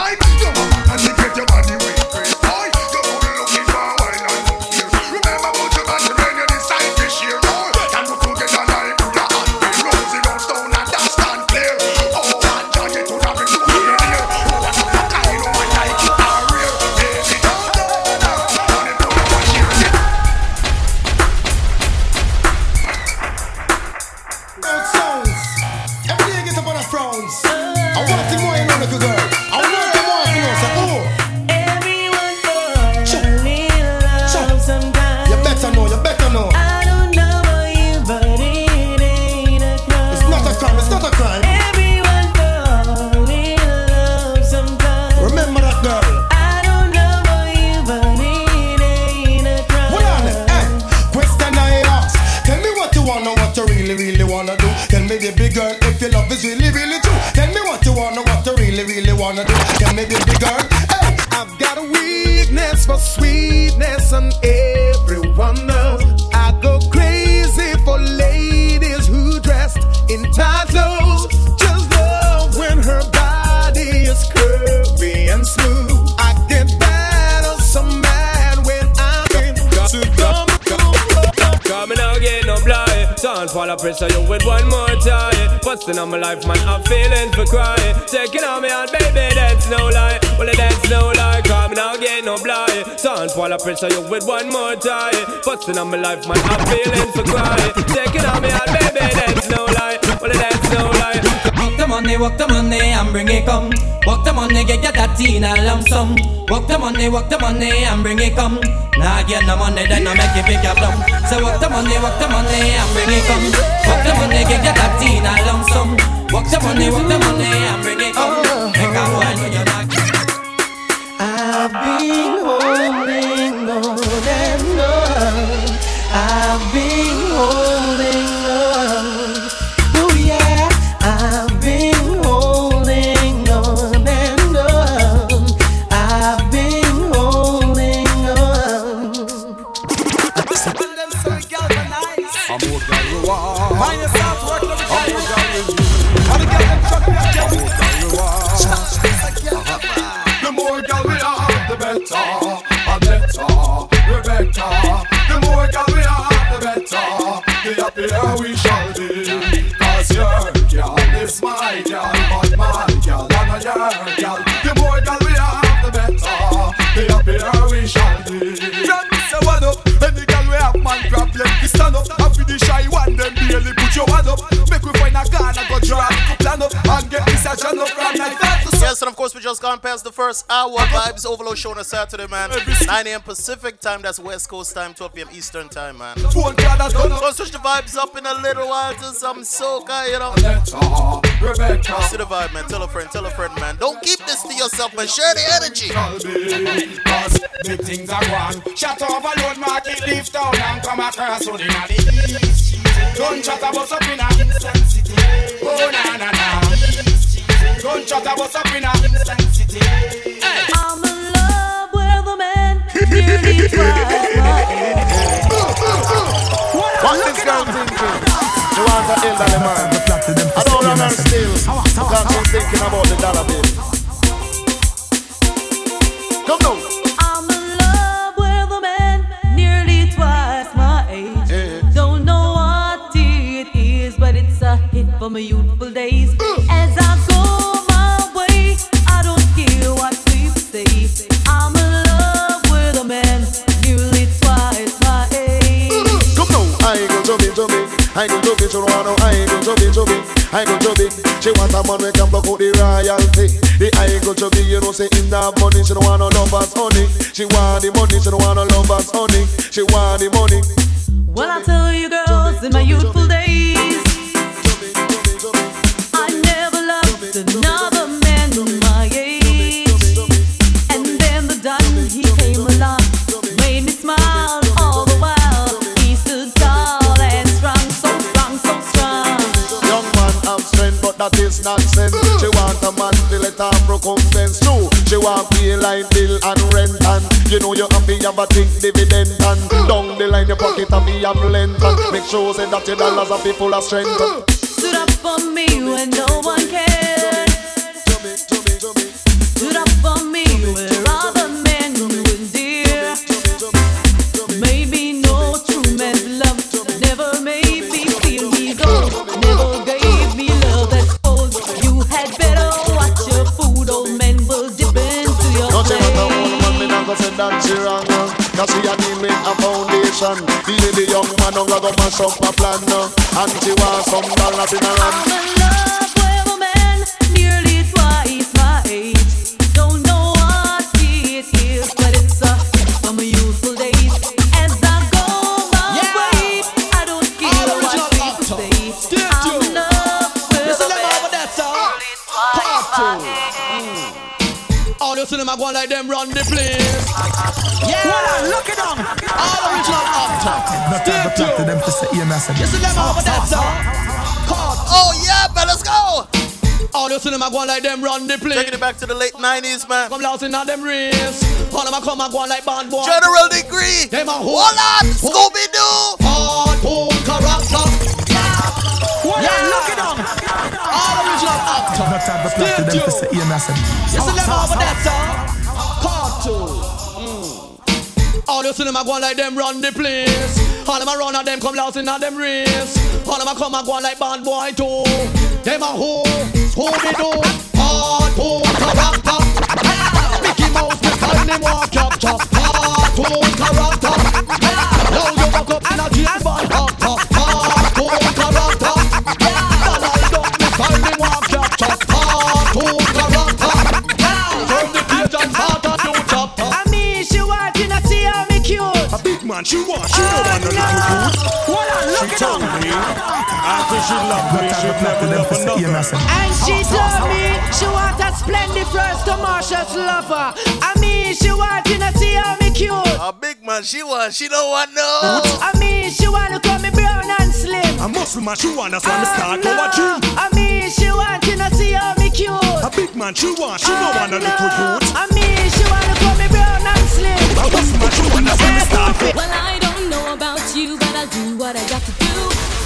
Wanna do. Tell me, baby girl, hey. I've got a weakness for sweetness, and everyone a pressure you with one more time. Busting on my life, man, I'm feeling for crying. Taking on me out, baby, that's no lie. Well, that's no lie. Coming out, get no blind. Fall a pressure you with one more time. Busting on my life, man, I'm feeling for crying. Taking on me out, baby, Walk the money, walk the money, and bring it come. Walk the money, get your that in a lump sum. Walk the money, walk the money, and bring it come. Nah, get no money, then I make you pick your plum. So walk the money, walk the money, and bring it come. Walk the money, get your that in a lump sum. Walk the money, walk the money, and bring it come. First hour. Vibes Overload show on a Saturday, man. 9 a.m. Pacific time, that's West Coast time, 12 p.m. Eastern time, man. Gonna switch the vibes up in a little while to some soca, you know. See the vibe, man. Tell a friend, tell a friend, man. Don't keep this to yourself, man. Share the energy. Big things are gone. Shut overload, market, leave town and come across on in the east. Don't chat about up in a instant city. Oh na na na. Don't chat about up in a instant city. I'm in love with a man nearly twice my age. What this girl thinking? She wants a elderly man. I don't run her still. Because thinking about the dollar bill. Come now. I'm in love with a man nearly twice my age. Don't know what it is, but it's a hit for my youthful days. As I I go to me, to Rwanda. I go to me, to me. I go to me. She want a man we can block out the royalty. The I go to me, you know, say in that money. She don't want no lovers, honey. She want the money. She don't want no lovers, honey. She want the money. Well, I tell you, girls, in my youthful days, I never loved another that is nonsense. She want a man to let her recompense too. She want pay line bill and rent and you know you have to have a think dividend and down the line your pocket have to have length and make sure say that your dollars are people of strength. Stood up for me when no one cared. Stood up for me where old man, me not go say that she wrong. Cause she a deal with a foundation The lady young man don't go mash up plan. And she some dollars in her hand I'm in love with a man nearly twice my age. Don't know what it is, but it's a from my youthful days. As I go my way, I don't care what people say. I'm in love with a man. Mm. All you see them a go like them run the place. Yeah. Well, look it on. All original uptown. Not time to talk to them to say, yeah, message. You see them over that song. Oh yeah, man, let's go. All you see them a go like them run the place. Taking it back to the late 90s, man. Come lost in all them race. All them a come and go like band boy. General degree. Them a who? Hold on, Scooby Doo. Hardcore character. Well, Yeah. look it on. All original uptown. Not time to talk to them to say, yeah, message. You see them over that song. Cartoon. Mm. All you see them a go like them run the place. All them a run and them come lost in all them race. All them a come and go like band boy too. Them a who? Scooby Doo. Hardcore character. Mickey Mouse, me find him walk capture. Hardcore character. Now you walk up in a James Bond actor. A big man, she want, she don't want no little food. She told me, after she loved me, she'd never love another. And she told me she want a splendid first to Marshall's lover. I mean, she wanting to see how me cute. A big man, she want, she don't want no. I mean, she want to call me brown and slim. A muscle man, she want, that's why me start to ah, watch him. I mean, she wanting to see how me cute. A big man, she want, she don't want no little food. I mean, she want to call me brown and Well, I don't know about you, but I'll do what I got to do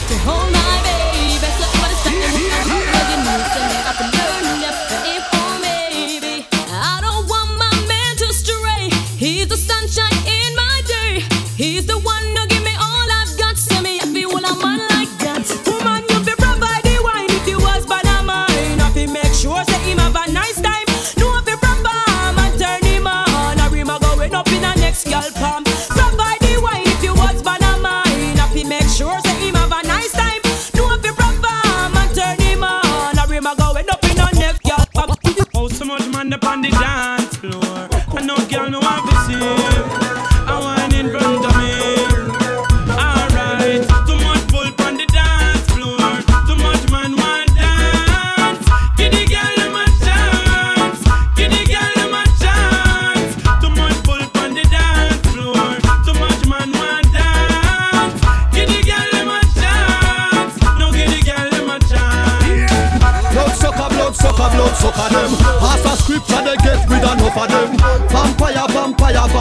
to hold my baby. So what is that? I'm you move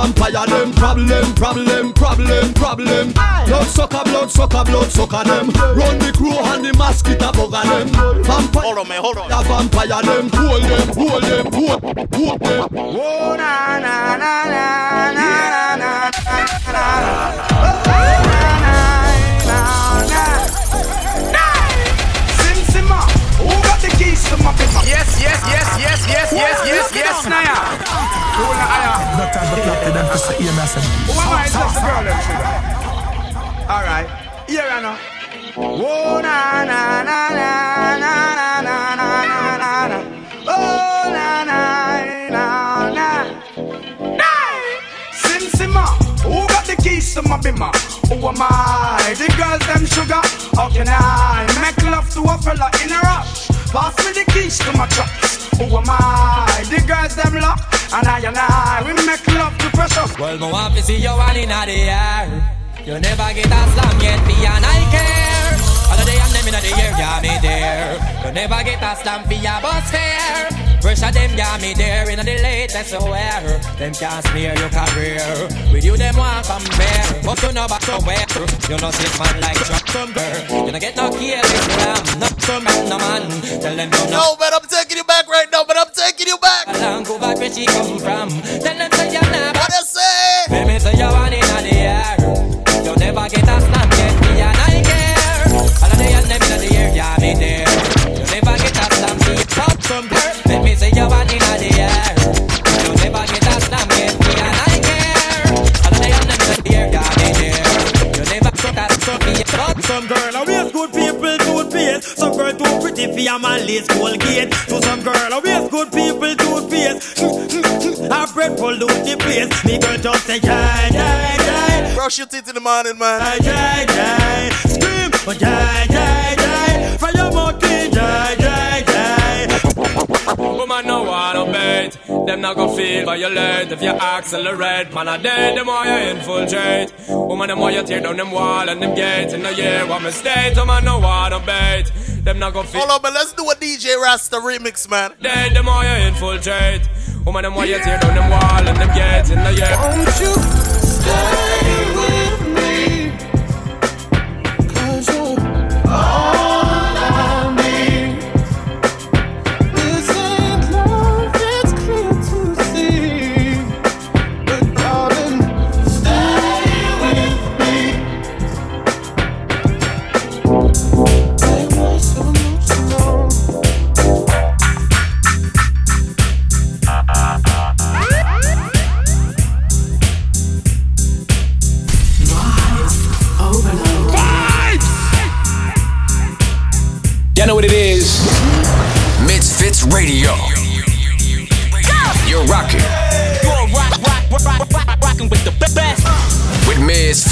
vampire them. Problem, problem, problem, problem. Blood sucker, blood sucker, blood sucker them. Run the crew and the mosquito bugger them. Vampire, hold on, man, hold on. The vampire them, hold them, hold them, hold, hold them. Oh na na na na na na na na. Keys to my Yes, yes, yes, yes, yes, yes, yes, yes, All right, here I know. Oh na na na na na na na na na. Oh na na na na. Nay, Sim who got the keys to my bimmer? Who am I? The girls them sugar. How can I make love to a fella in a rush? Pass me the keys to my trucks. Who am I? The girls them lock, and I and I we make love to pressure. Well, my want to see you all in the air. You never get a slam yet, me and I care. All the day I'm them in the air, yeah me there. You never get a slam for your bus fare. Pressure them, yeah me there in the latest wear. Them can't smear your career. With you them want compare, but you know back somewhere. You know six man like Chuck Thumper. You don't get no careless ram, no some man, no man. Tell them you No, know. man, I'm taking you back right now, but I'm taking you back. Along go back where she come from. Tell them say you're not. What I say? Let me say you want in pretty for your manly's Colgate. So some girl I waste good people toothpaste. Her bread pollute the place. Me girl just say yeah yeah yeah. Brush your teeth in the morning, man. Yeah yeah yeah. Scream, but yeah Woman no wanna bait Them not go feel violate If you accelerate Man a dead The more you infiltrate. Woman the more you tear down them wall And them gates In the year what mistake Woman oh, no wanna bait Them not go feel Hold on, but let's do a DJ Rasta remix, man. Dead the more you infiltrate. Woman the more you tear down them wall And them gates in the year. Won't you stay with me? Cause you're all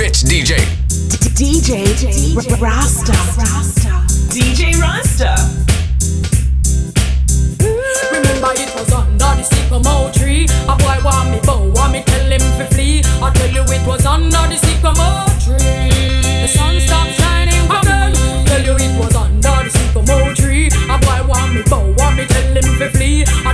Misfits DJ. DJ Rasta. DJ Rasta. Remember it was under the sycamore tree. A boy want me bow, want me tell him to flee. I tell you it was under the sycamore tree. The sun stopped shining again. Tell you it was under the sycamore tree. A boy want me bow, want me tell him to flee. I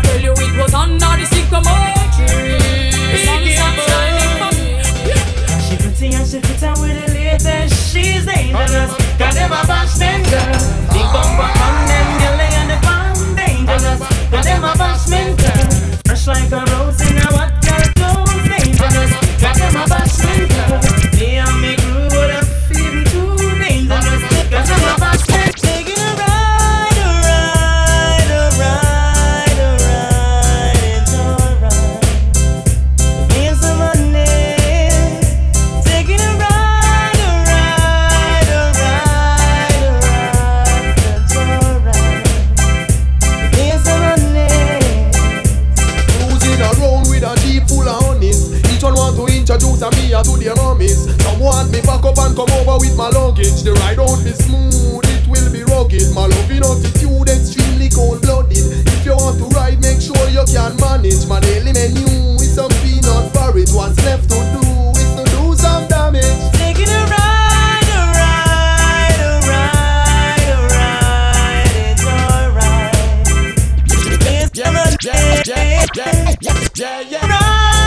yeah, yeah, yeah, yeah, yeah,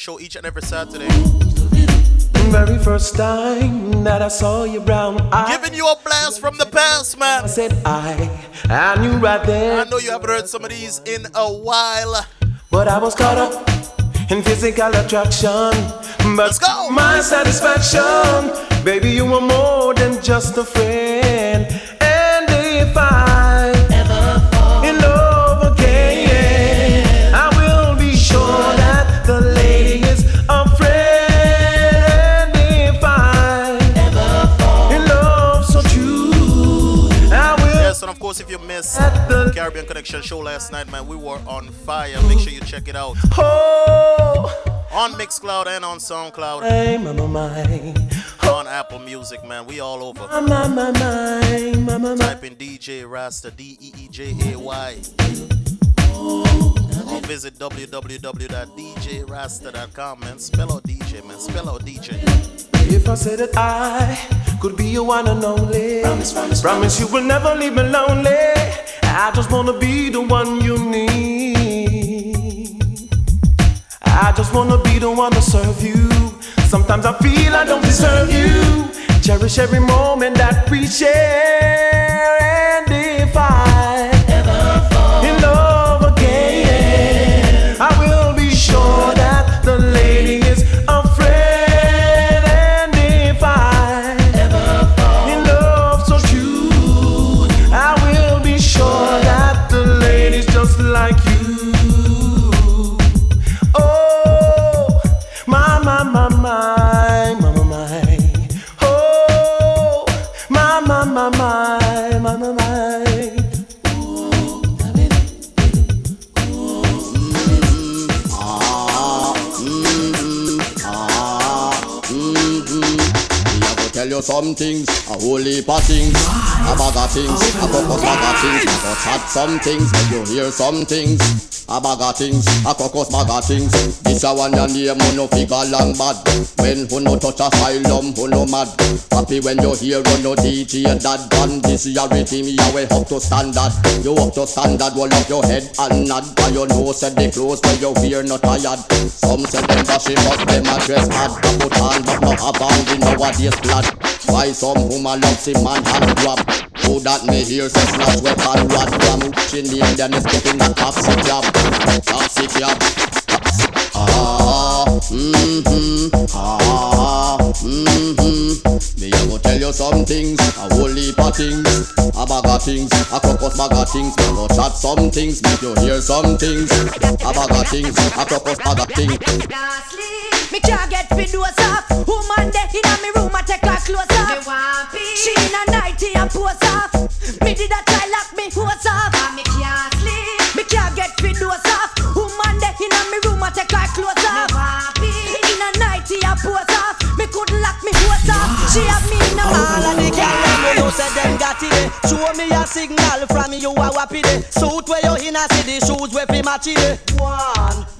Show each and every Saturday. Very first time that I saw your brown eyes. Giving you a blast from the past, man. I said I, I knew right there. I know you haven't heard some of these in a while. But I was caught up in physical attraction. But Let's go. my satisfaction, baby, you were more than just a friend. Caribbean Connection show last night, man, we were on fire. Make sure you check it out. On Mixcloud and on SoundCloud. Hey, mama, my. On Apple Music, man. We all over. My, my, my, my. Type in DJ Rasta, D E E J A Y. Or visit www.djrasta.com, man. Spell out DJ, man. Spell out DJ. If I said that I could be your one and only, promise, promise, promise you will never leave me lonely. I just wanna be the one you need. I just wanna be the one to serve you. Sometimes I feel I don't deserve you. Cherish every moment that we share. You some things, a whole heap things, a bag of things, a cocos bag of things, a go chat some things, make you hear some things, a bag of things, a cocos bag of things. This a one and name, who figure long bad. When who no touch asylum, who no mad. Happy when you hear who no DJ that band. This your rhythm, you way up to standard. You up to stand standard, roll up your head and nod. Cause you know said the clothes where you wear not tired. Some say them fashion, but them a dress mad. A put on, but no have on in nowadays blood. Why some woman loves him man hand grab Who that me hear say snatch weapon rod from Chin the Indian is getting that taxi cab. Taxi cab. Ah, mm-hmm, ah, mm-hmm. Me a go tell you some things, a whole heap of things. A bag of things, a crocus bag of things. Me go chat some things, make you hear some things. A bag of things, a crocus bag of things Me can't get fit doors off. Woman there inna me room, I take her clothes off. Me want She in a nightie and pose off. Me did a try lock me hose off. me can't sleep. Me can't get fit doors off. Woman there inna me room, I take her clothes off. In a nightie and pose off. Me couldn't lock me hose off. She have me in a All of the girls them we know say them got it. Show me a signal from you a wappy day. Suit where you in a see the shoes where fi match it. One, yeah, girl. She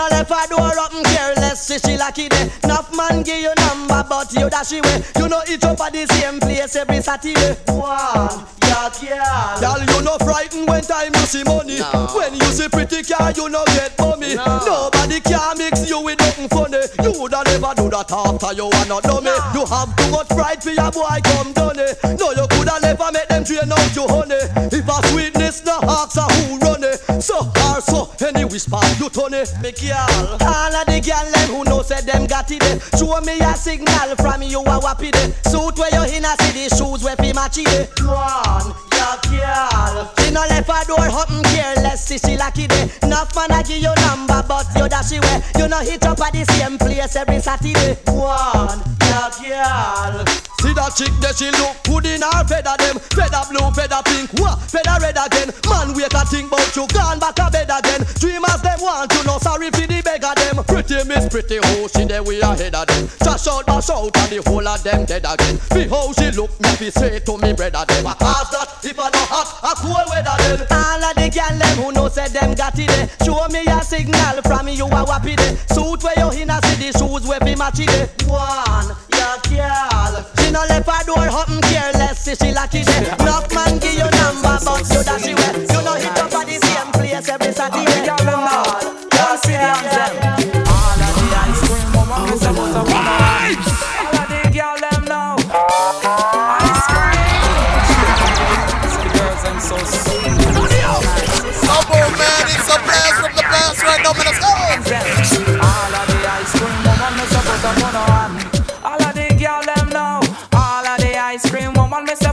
no left her door open careless, see she lucky day. Enough man give you number, but you dash away. You know each up at the same place every Saturday. One, yeah, girl. Girl, you no frightened when time you see money. When you see pretty car, you no get money. Nobody can mix you with nothing funny. You woulda never do that after you are not dummy. You have too much pride for your boy come done it. No, you coulda never make them train out you honey. If a sweetness no ask a who run it. So hard, so, any whisper you turn. Me girl, all of the girl them who know say them got it. Show me a signal from you a wappy day. Suit where you in a the shoes where fi match it. One, yeah, girl. She no left her door open careless, see she lucky day. Enough man a give you number, but you dash away. You know hit up at the same place every Saturday. One, yeah, girl. See that chick there, she look good in her feather them. Feather blue, feather pink, what? Feather red again. Man, wait a think about you, gone back a bed again. Dreamers them want you know sorry for the beggar them. Pretty miss, pretty hoe, she there we ahead of them. Trash out, mash out, and the whole of them dead again. Be how she look, me fi say to me brother them. I cause that if I no hot, a cool weather then. All of the gyal them who know say them got it there. Show me a signal from you a wappy there. Suit where you in a city, shoes where be matchy there. One, yeah, girl. She no left her door open careless, see she lucky there. Knock man give you number, but you dash it well. You know hit up at the same place every Saturday. Girl, them all, girl, see them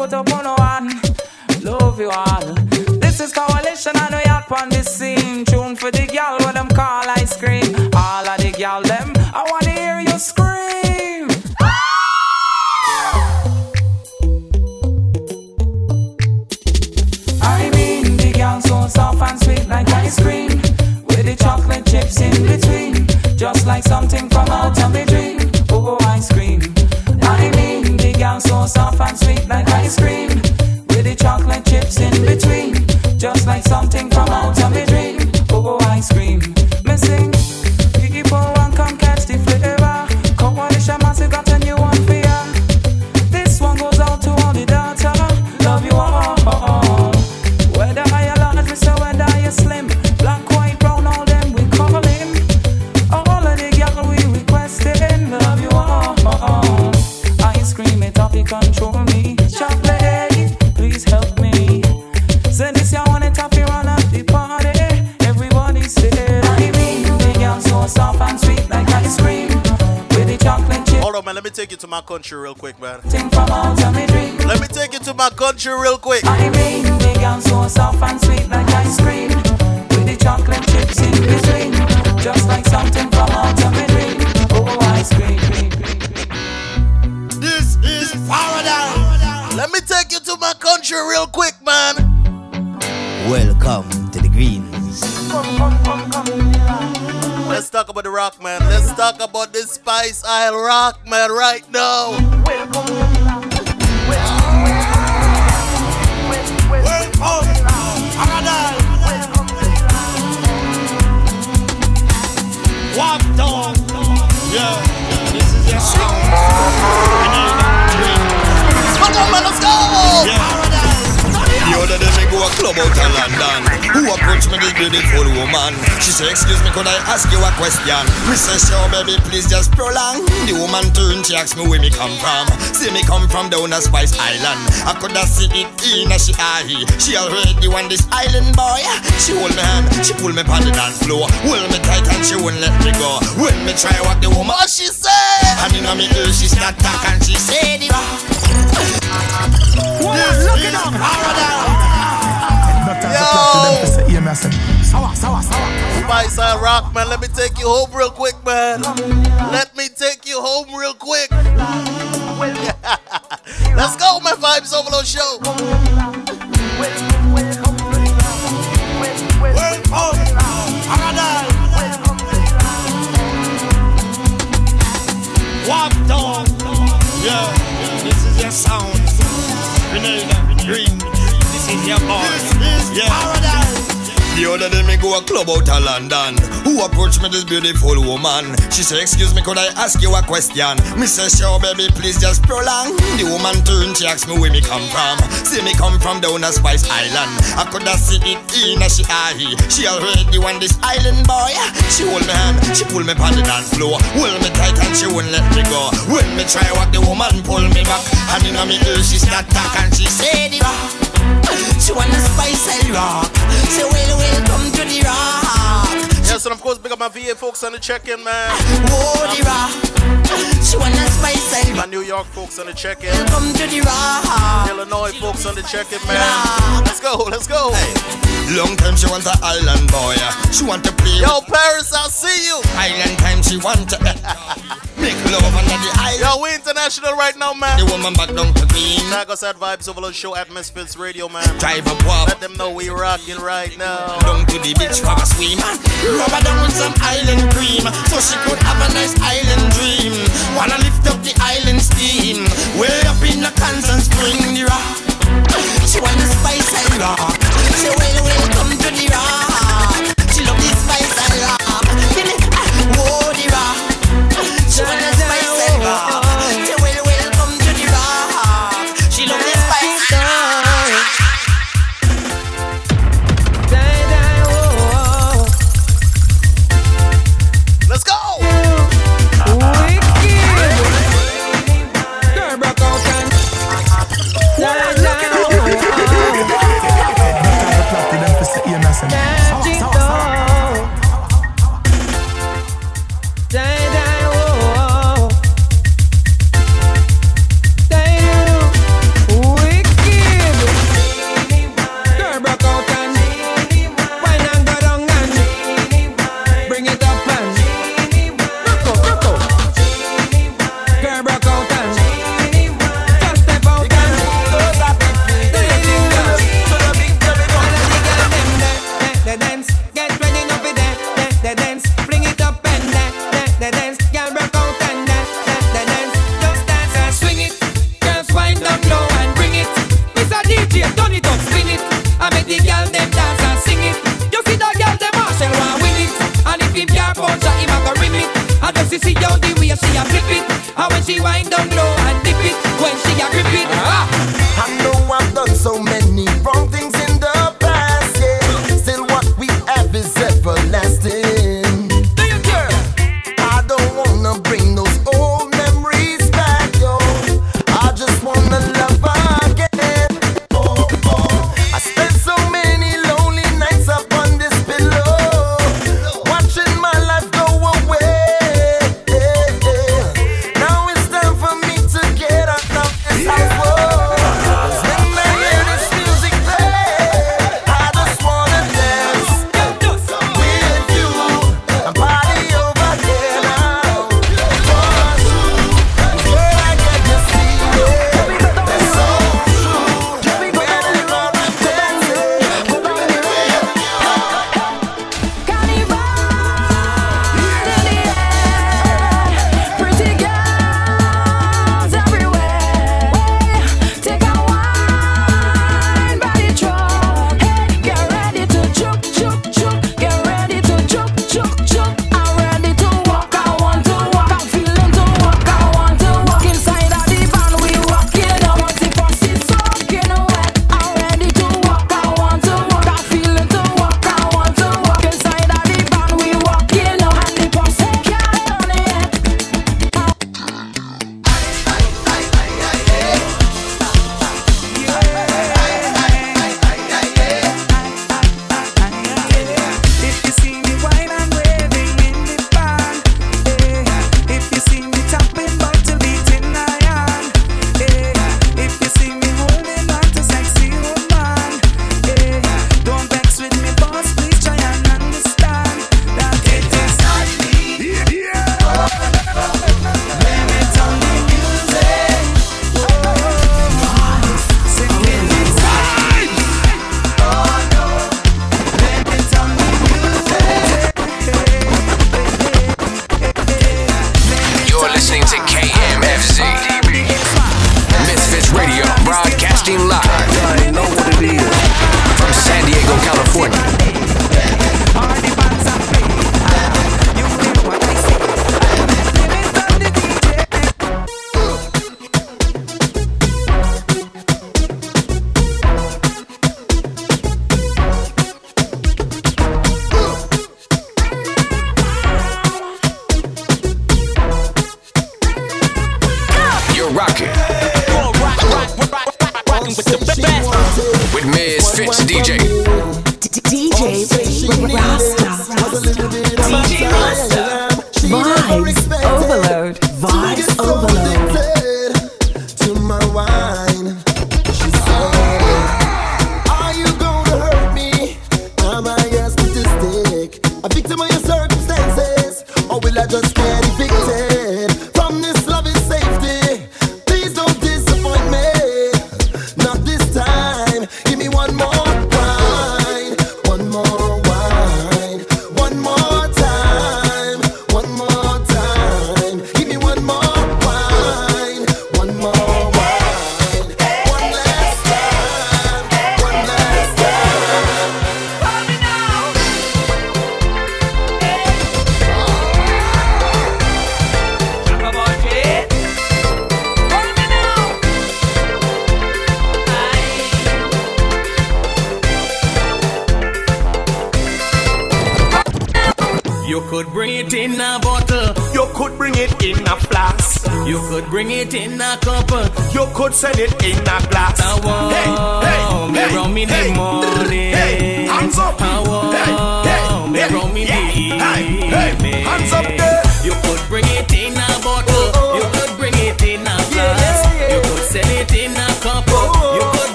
put up on one. Love you all. This is coalition and we up on the scene. Tune for the girl what them call ice cream. All of the girl them, I wanna hear you scream. Ah! I mean the girl so soft and sweet like ice cream With the chocolate chips in between Just like something from out of my dream so soft and sweet like ice cream. With the chocolate chips in between. Just like something from out of my dream. Oh, oh ice cream my country real quick, man. Thing from out of me dream. Let me take you to my country real quick. I mean, the girl so soft and sweet like ice cream. With the chocolate chips in between. Just like something from out of my dream. Oh, ice cream. This is paradise. Let me take you to my country real quick, man. Welcome Let's talk about the rock, man. Let's talk about this Spice Isle rock, man, right now. Walk down. Yeah, this is your sound. Come on, man, let's go. The a club out of London. Who approached me this beautiful woman. She said, excuse me could I ask you a question? Me say sure baby please just prolong. The woman turned she asked me where me come from. Say me come from down a Spice Island. I could have see it in a she eye. She already want this island boy. She hold me hand, she pull me on the dance floor. Hold me tight and she won't let me go. When me try what the woman she say? And in me ear she start talk and she say the Woman, look it up. Yo. Sour, sour, sour. Spice Isle rock, man. Let me take you home real quick, man. Let me take you home real quick. [laughs] Let's go, my Vibes Overload Show. Walk down. Yeah, this is your sound. Grenada, green. This is. Yeah. Paradise. The other day me go a club out of London. Who approached me this beautiful woman? She say excuse me could I ask you a question? Me say sure baby please just prolong. The woman turned she asked me where me come from. Say me come from down a Spice Island. I could have see it in a she eye. She already want this island boy. She hold me hand, she pull me on the dance floor. Hold me tight and she won't let me go. When me try what the woman pull me back And in me ear she start talk and she say the She wanna spice and rock. Say well welcome to the rock Yes, and of course, big up my VA folks on the check-in, man. She my New York folks on the check-in. Come to the raw. Illinois folks on the check-in, man. Let's go, let's go. Hey. Long time she wants an island boy. She want to play. Yo, Paris, I'll see you. Island time she want to eh. make love under the island. Yo, we international right now, man. The woman back down to green. Nagas at Vibes Overload Show at Misfits Radio, man. Drive a up. Let them know we rocking right now. Down to the beach for a swim her down with some island cream So she could have a nice island dream. Wanna lift up the island steam Way up in the Kansas spring, the rock She wanna spice and rock. She will, will to the rock.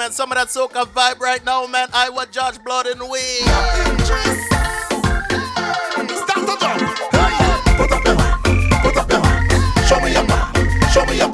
man. Some of that soca vibe right now, man. I was Judge Blood and we. Start the put up your hand. Put up your hand. Show me your man. Show me your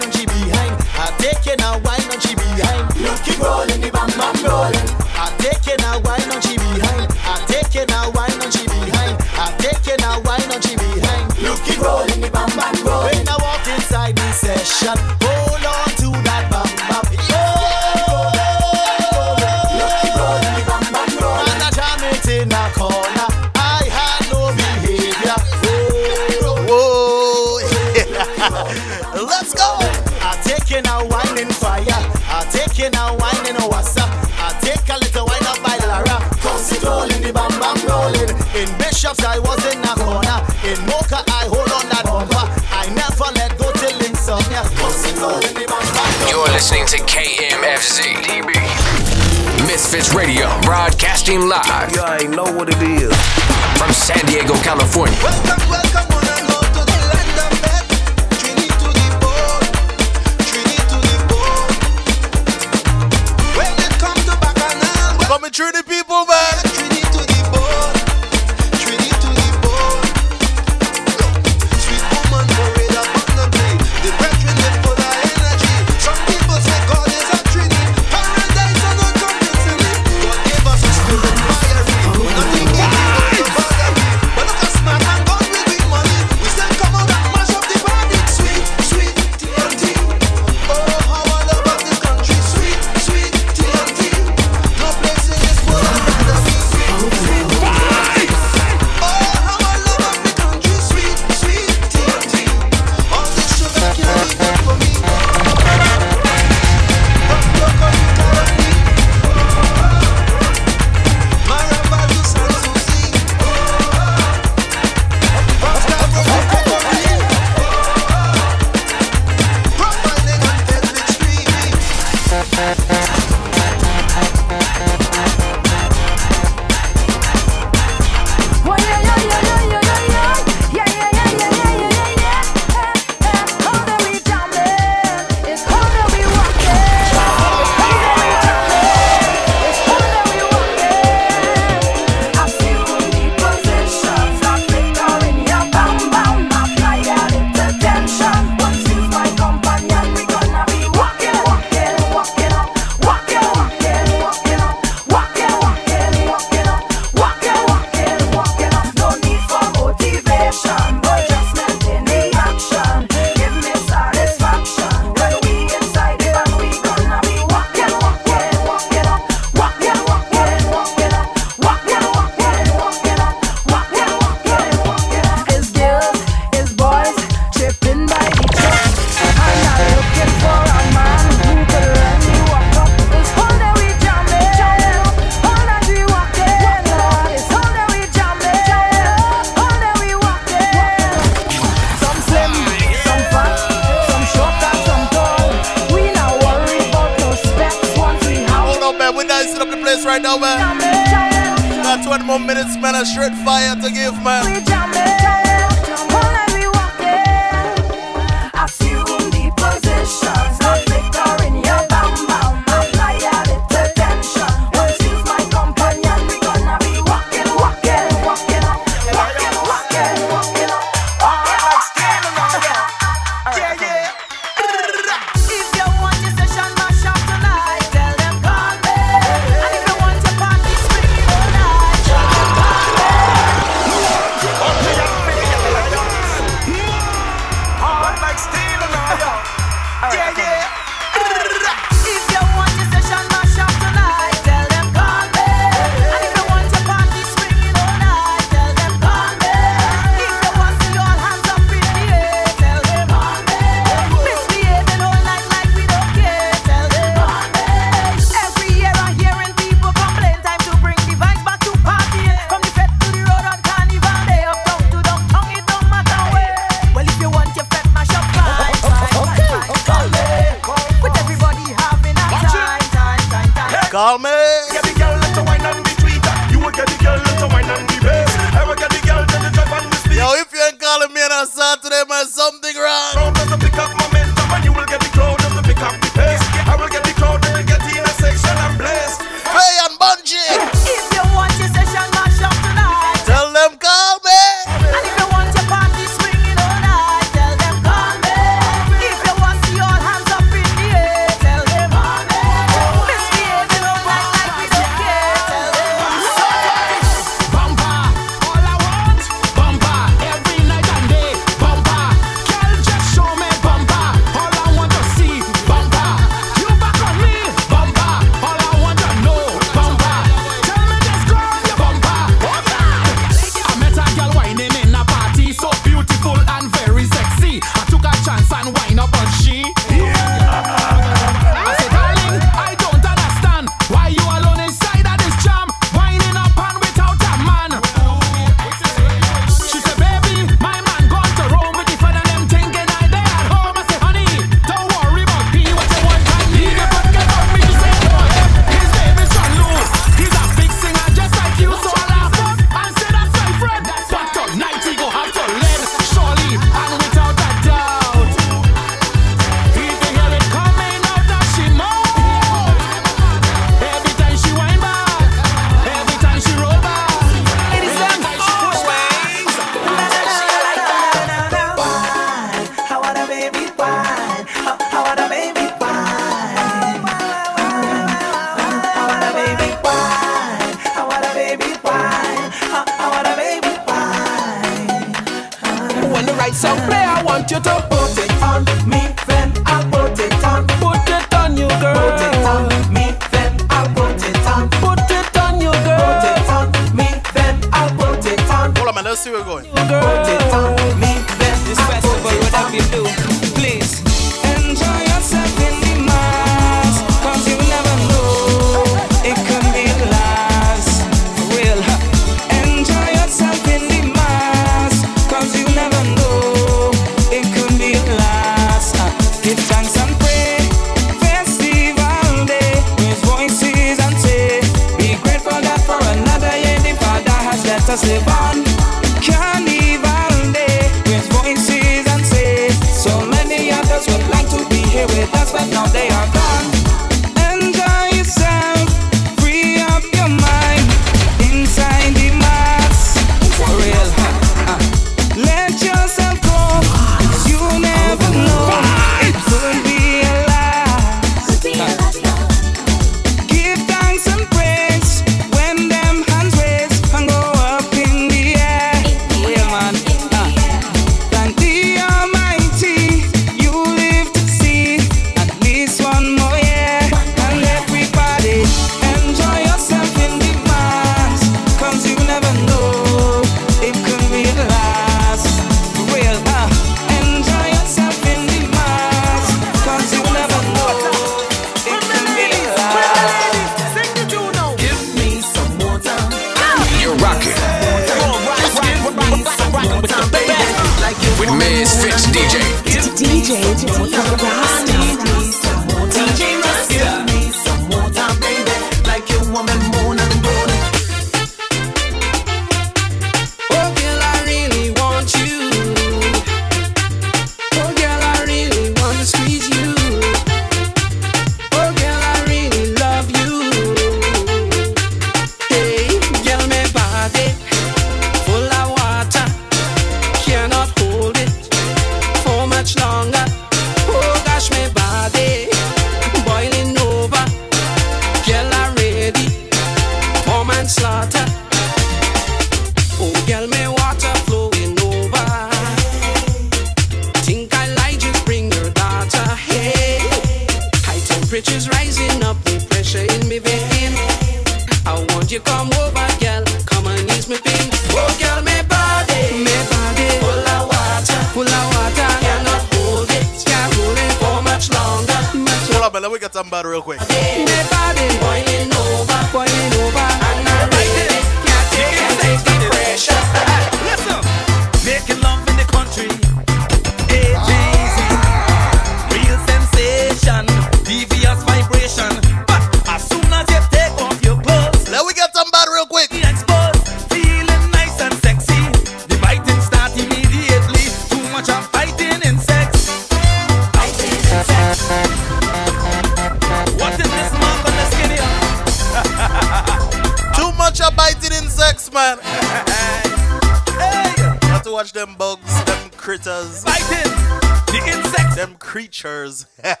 Them [laughs]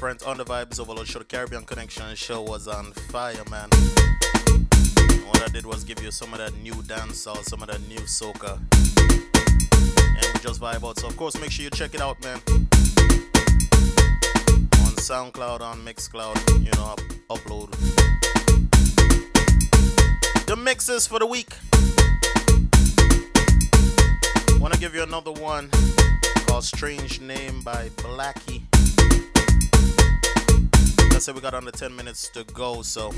different on the Vibes Overload show. The Caribbean Connection show was on fire, man. What I did was give you some of that new dancehall, some of that new soca. And we just vibe out. So, of course, make sure you check it out, man. On SoundCloud, on Mixcloud, you know, up- upload. The mixes for the week. Wanna give you another one called Strange Name by Blackie said, we got under 10 minutes to go. So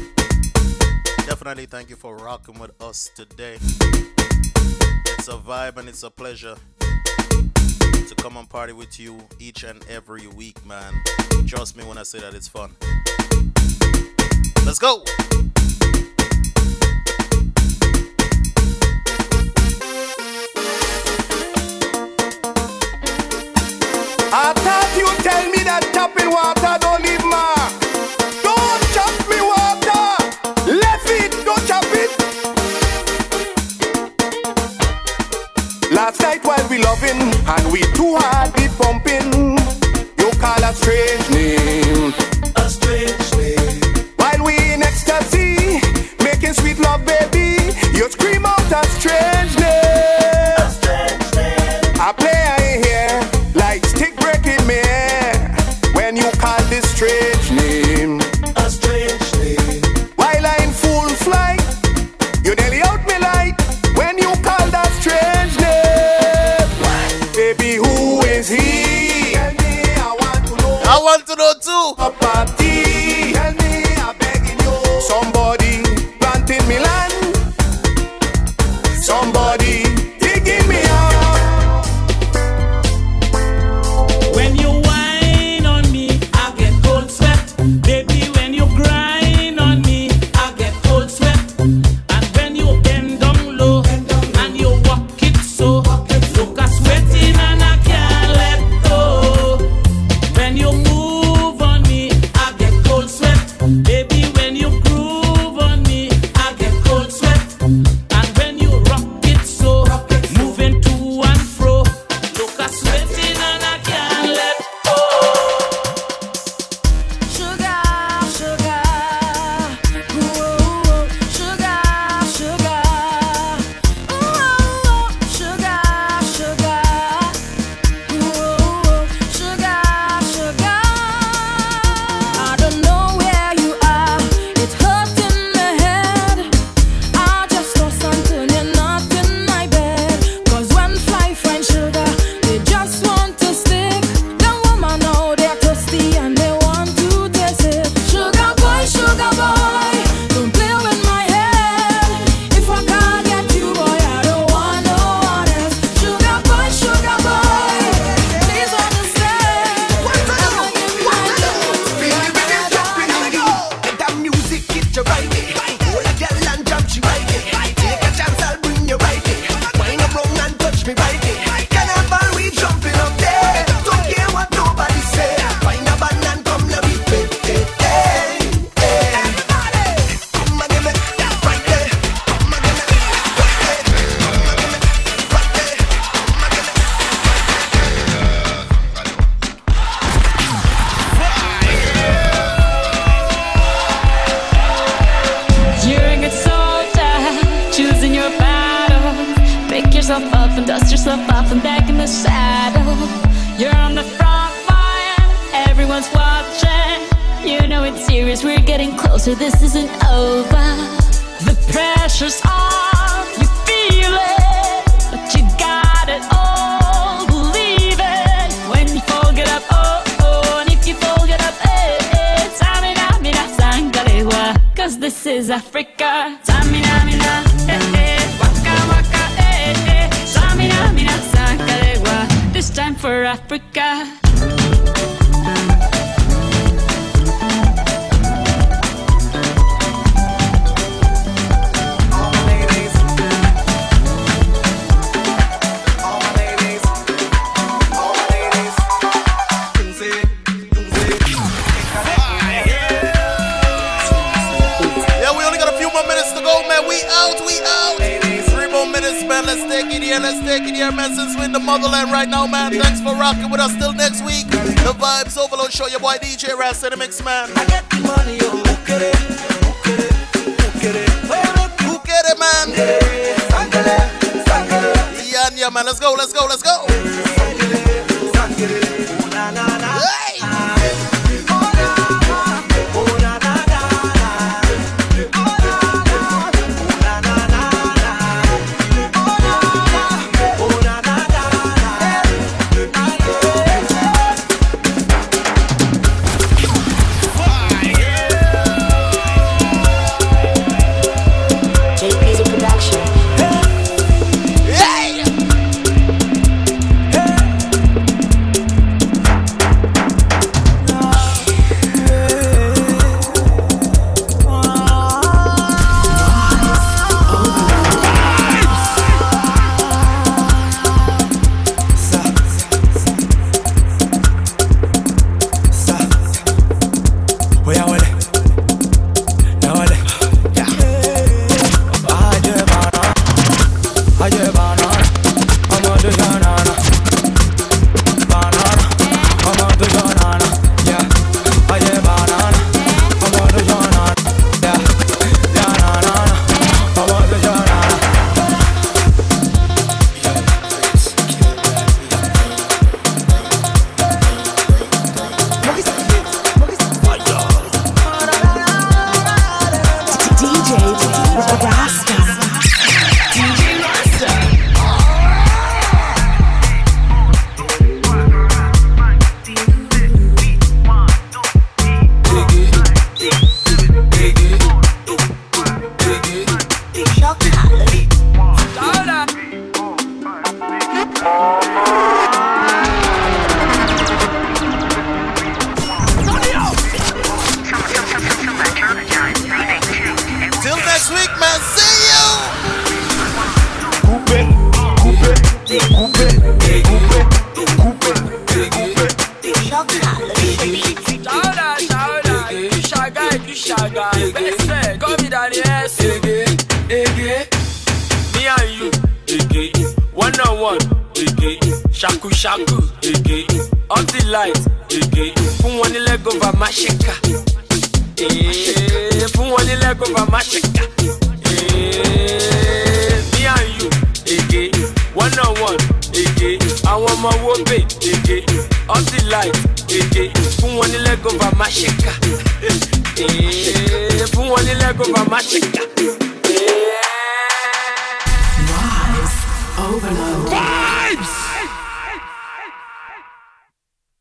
definitely thank you for rocking with us today. It's a vibe and it's a pleasure to come and party with you each and every week, man. Trust me when I say that it's fun. Let's go! I thought you tell me that tapping water don't leave mark. us while we loving, and we too hard be pumping. You call us strange name, a strange name. While we in ecstasy, making sweet love, baby, you scream out a strange. is Africa. rocking with us till next week. The Vibes Overload Show, your boy DJ Rasta, the mix man. I get the money, yo, who get it? Who get it? Who get it? Who get it, man? Yeah, yeah, man, let's go, let's go, let's go.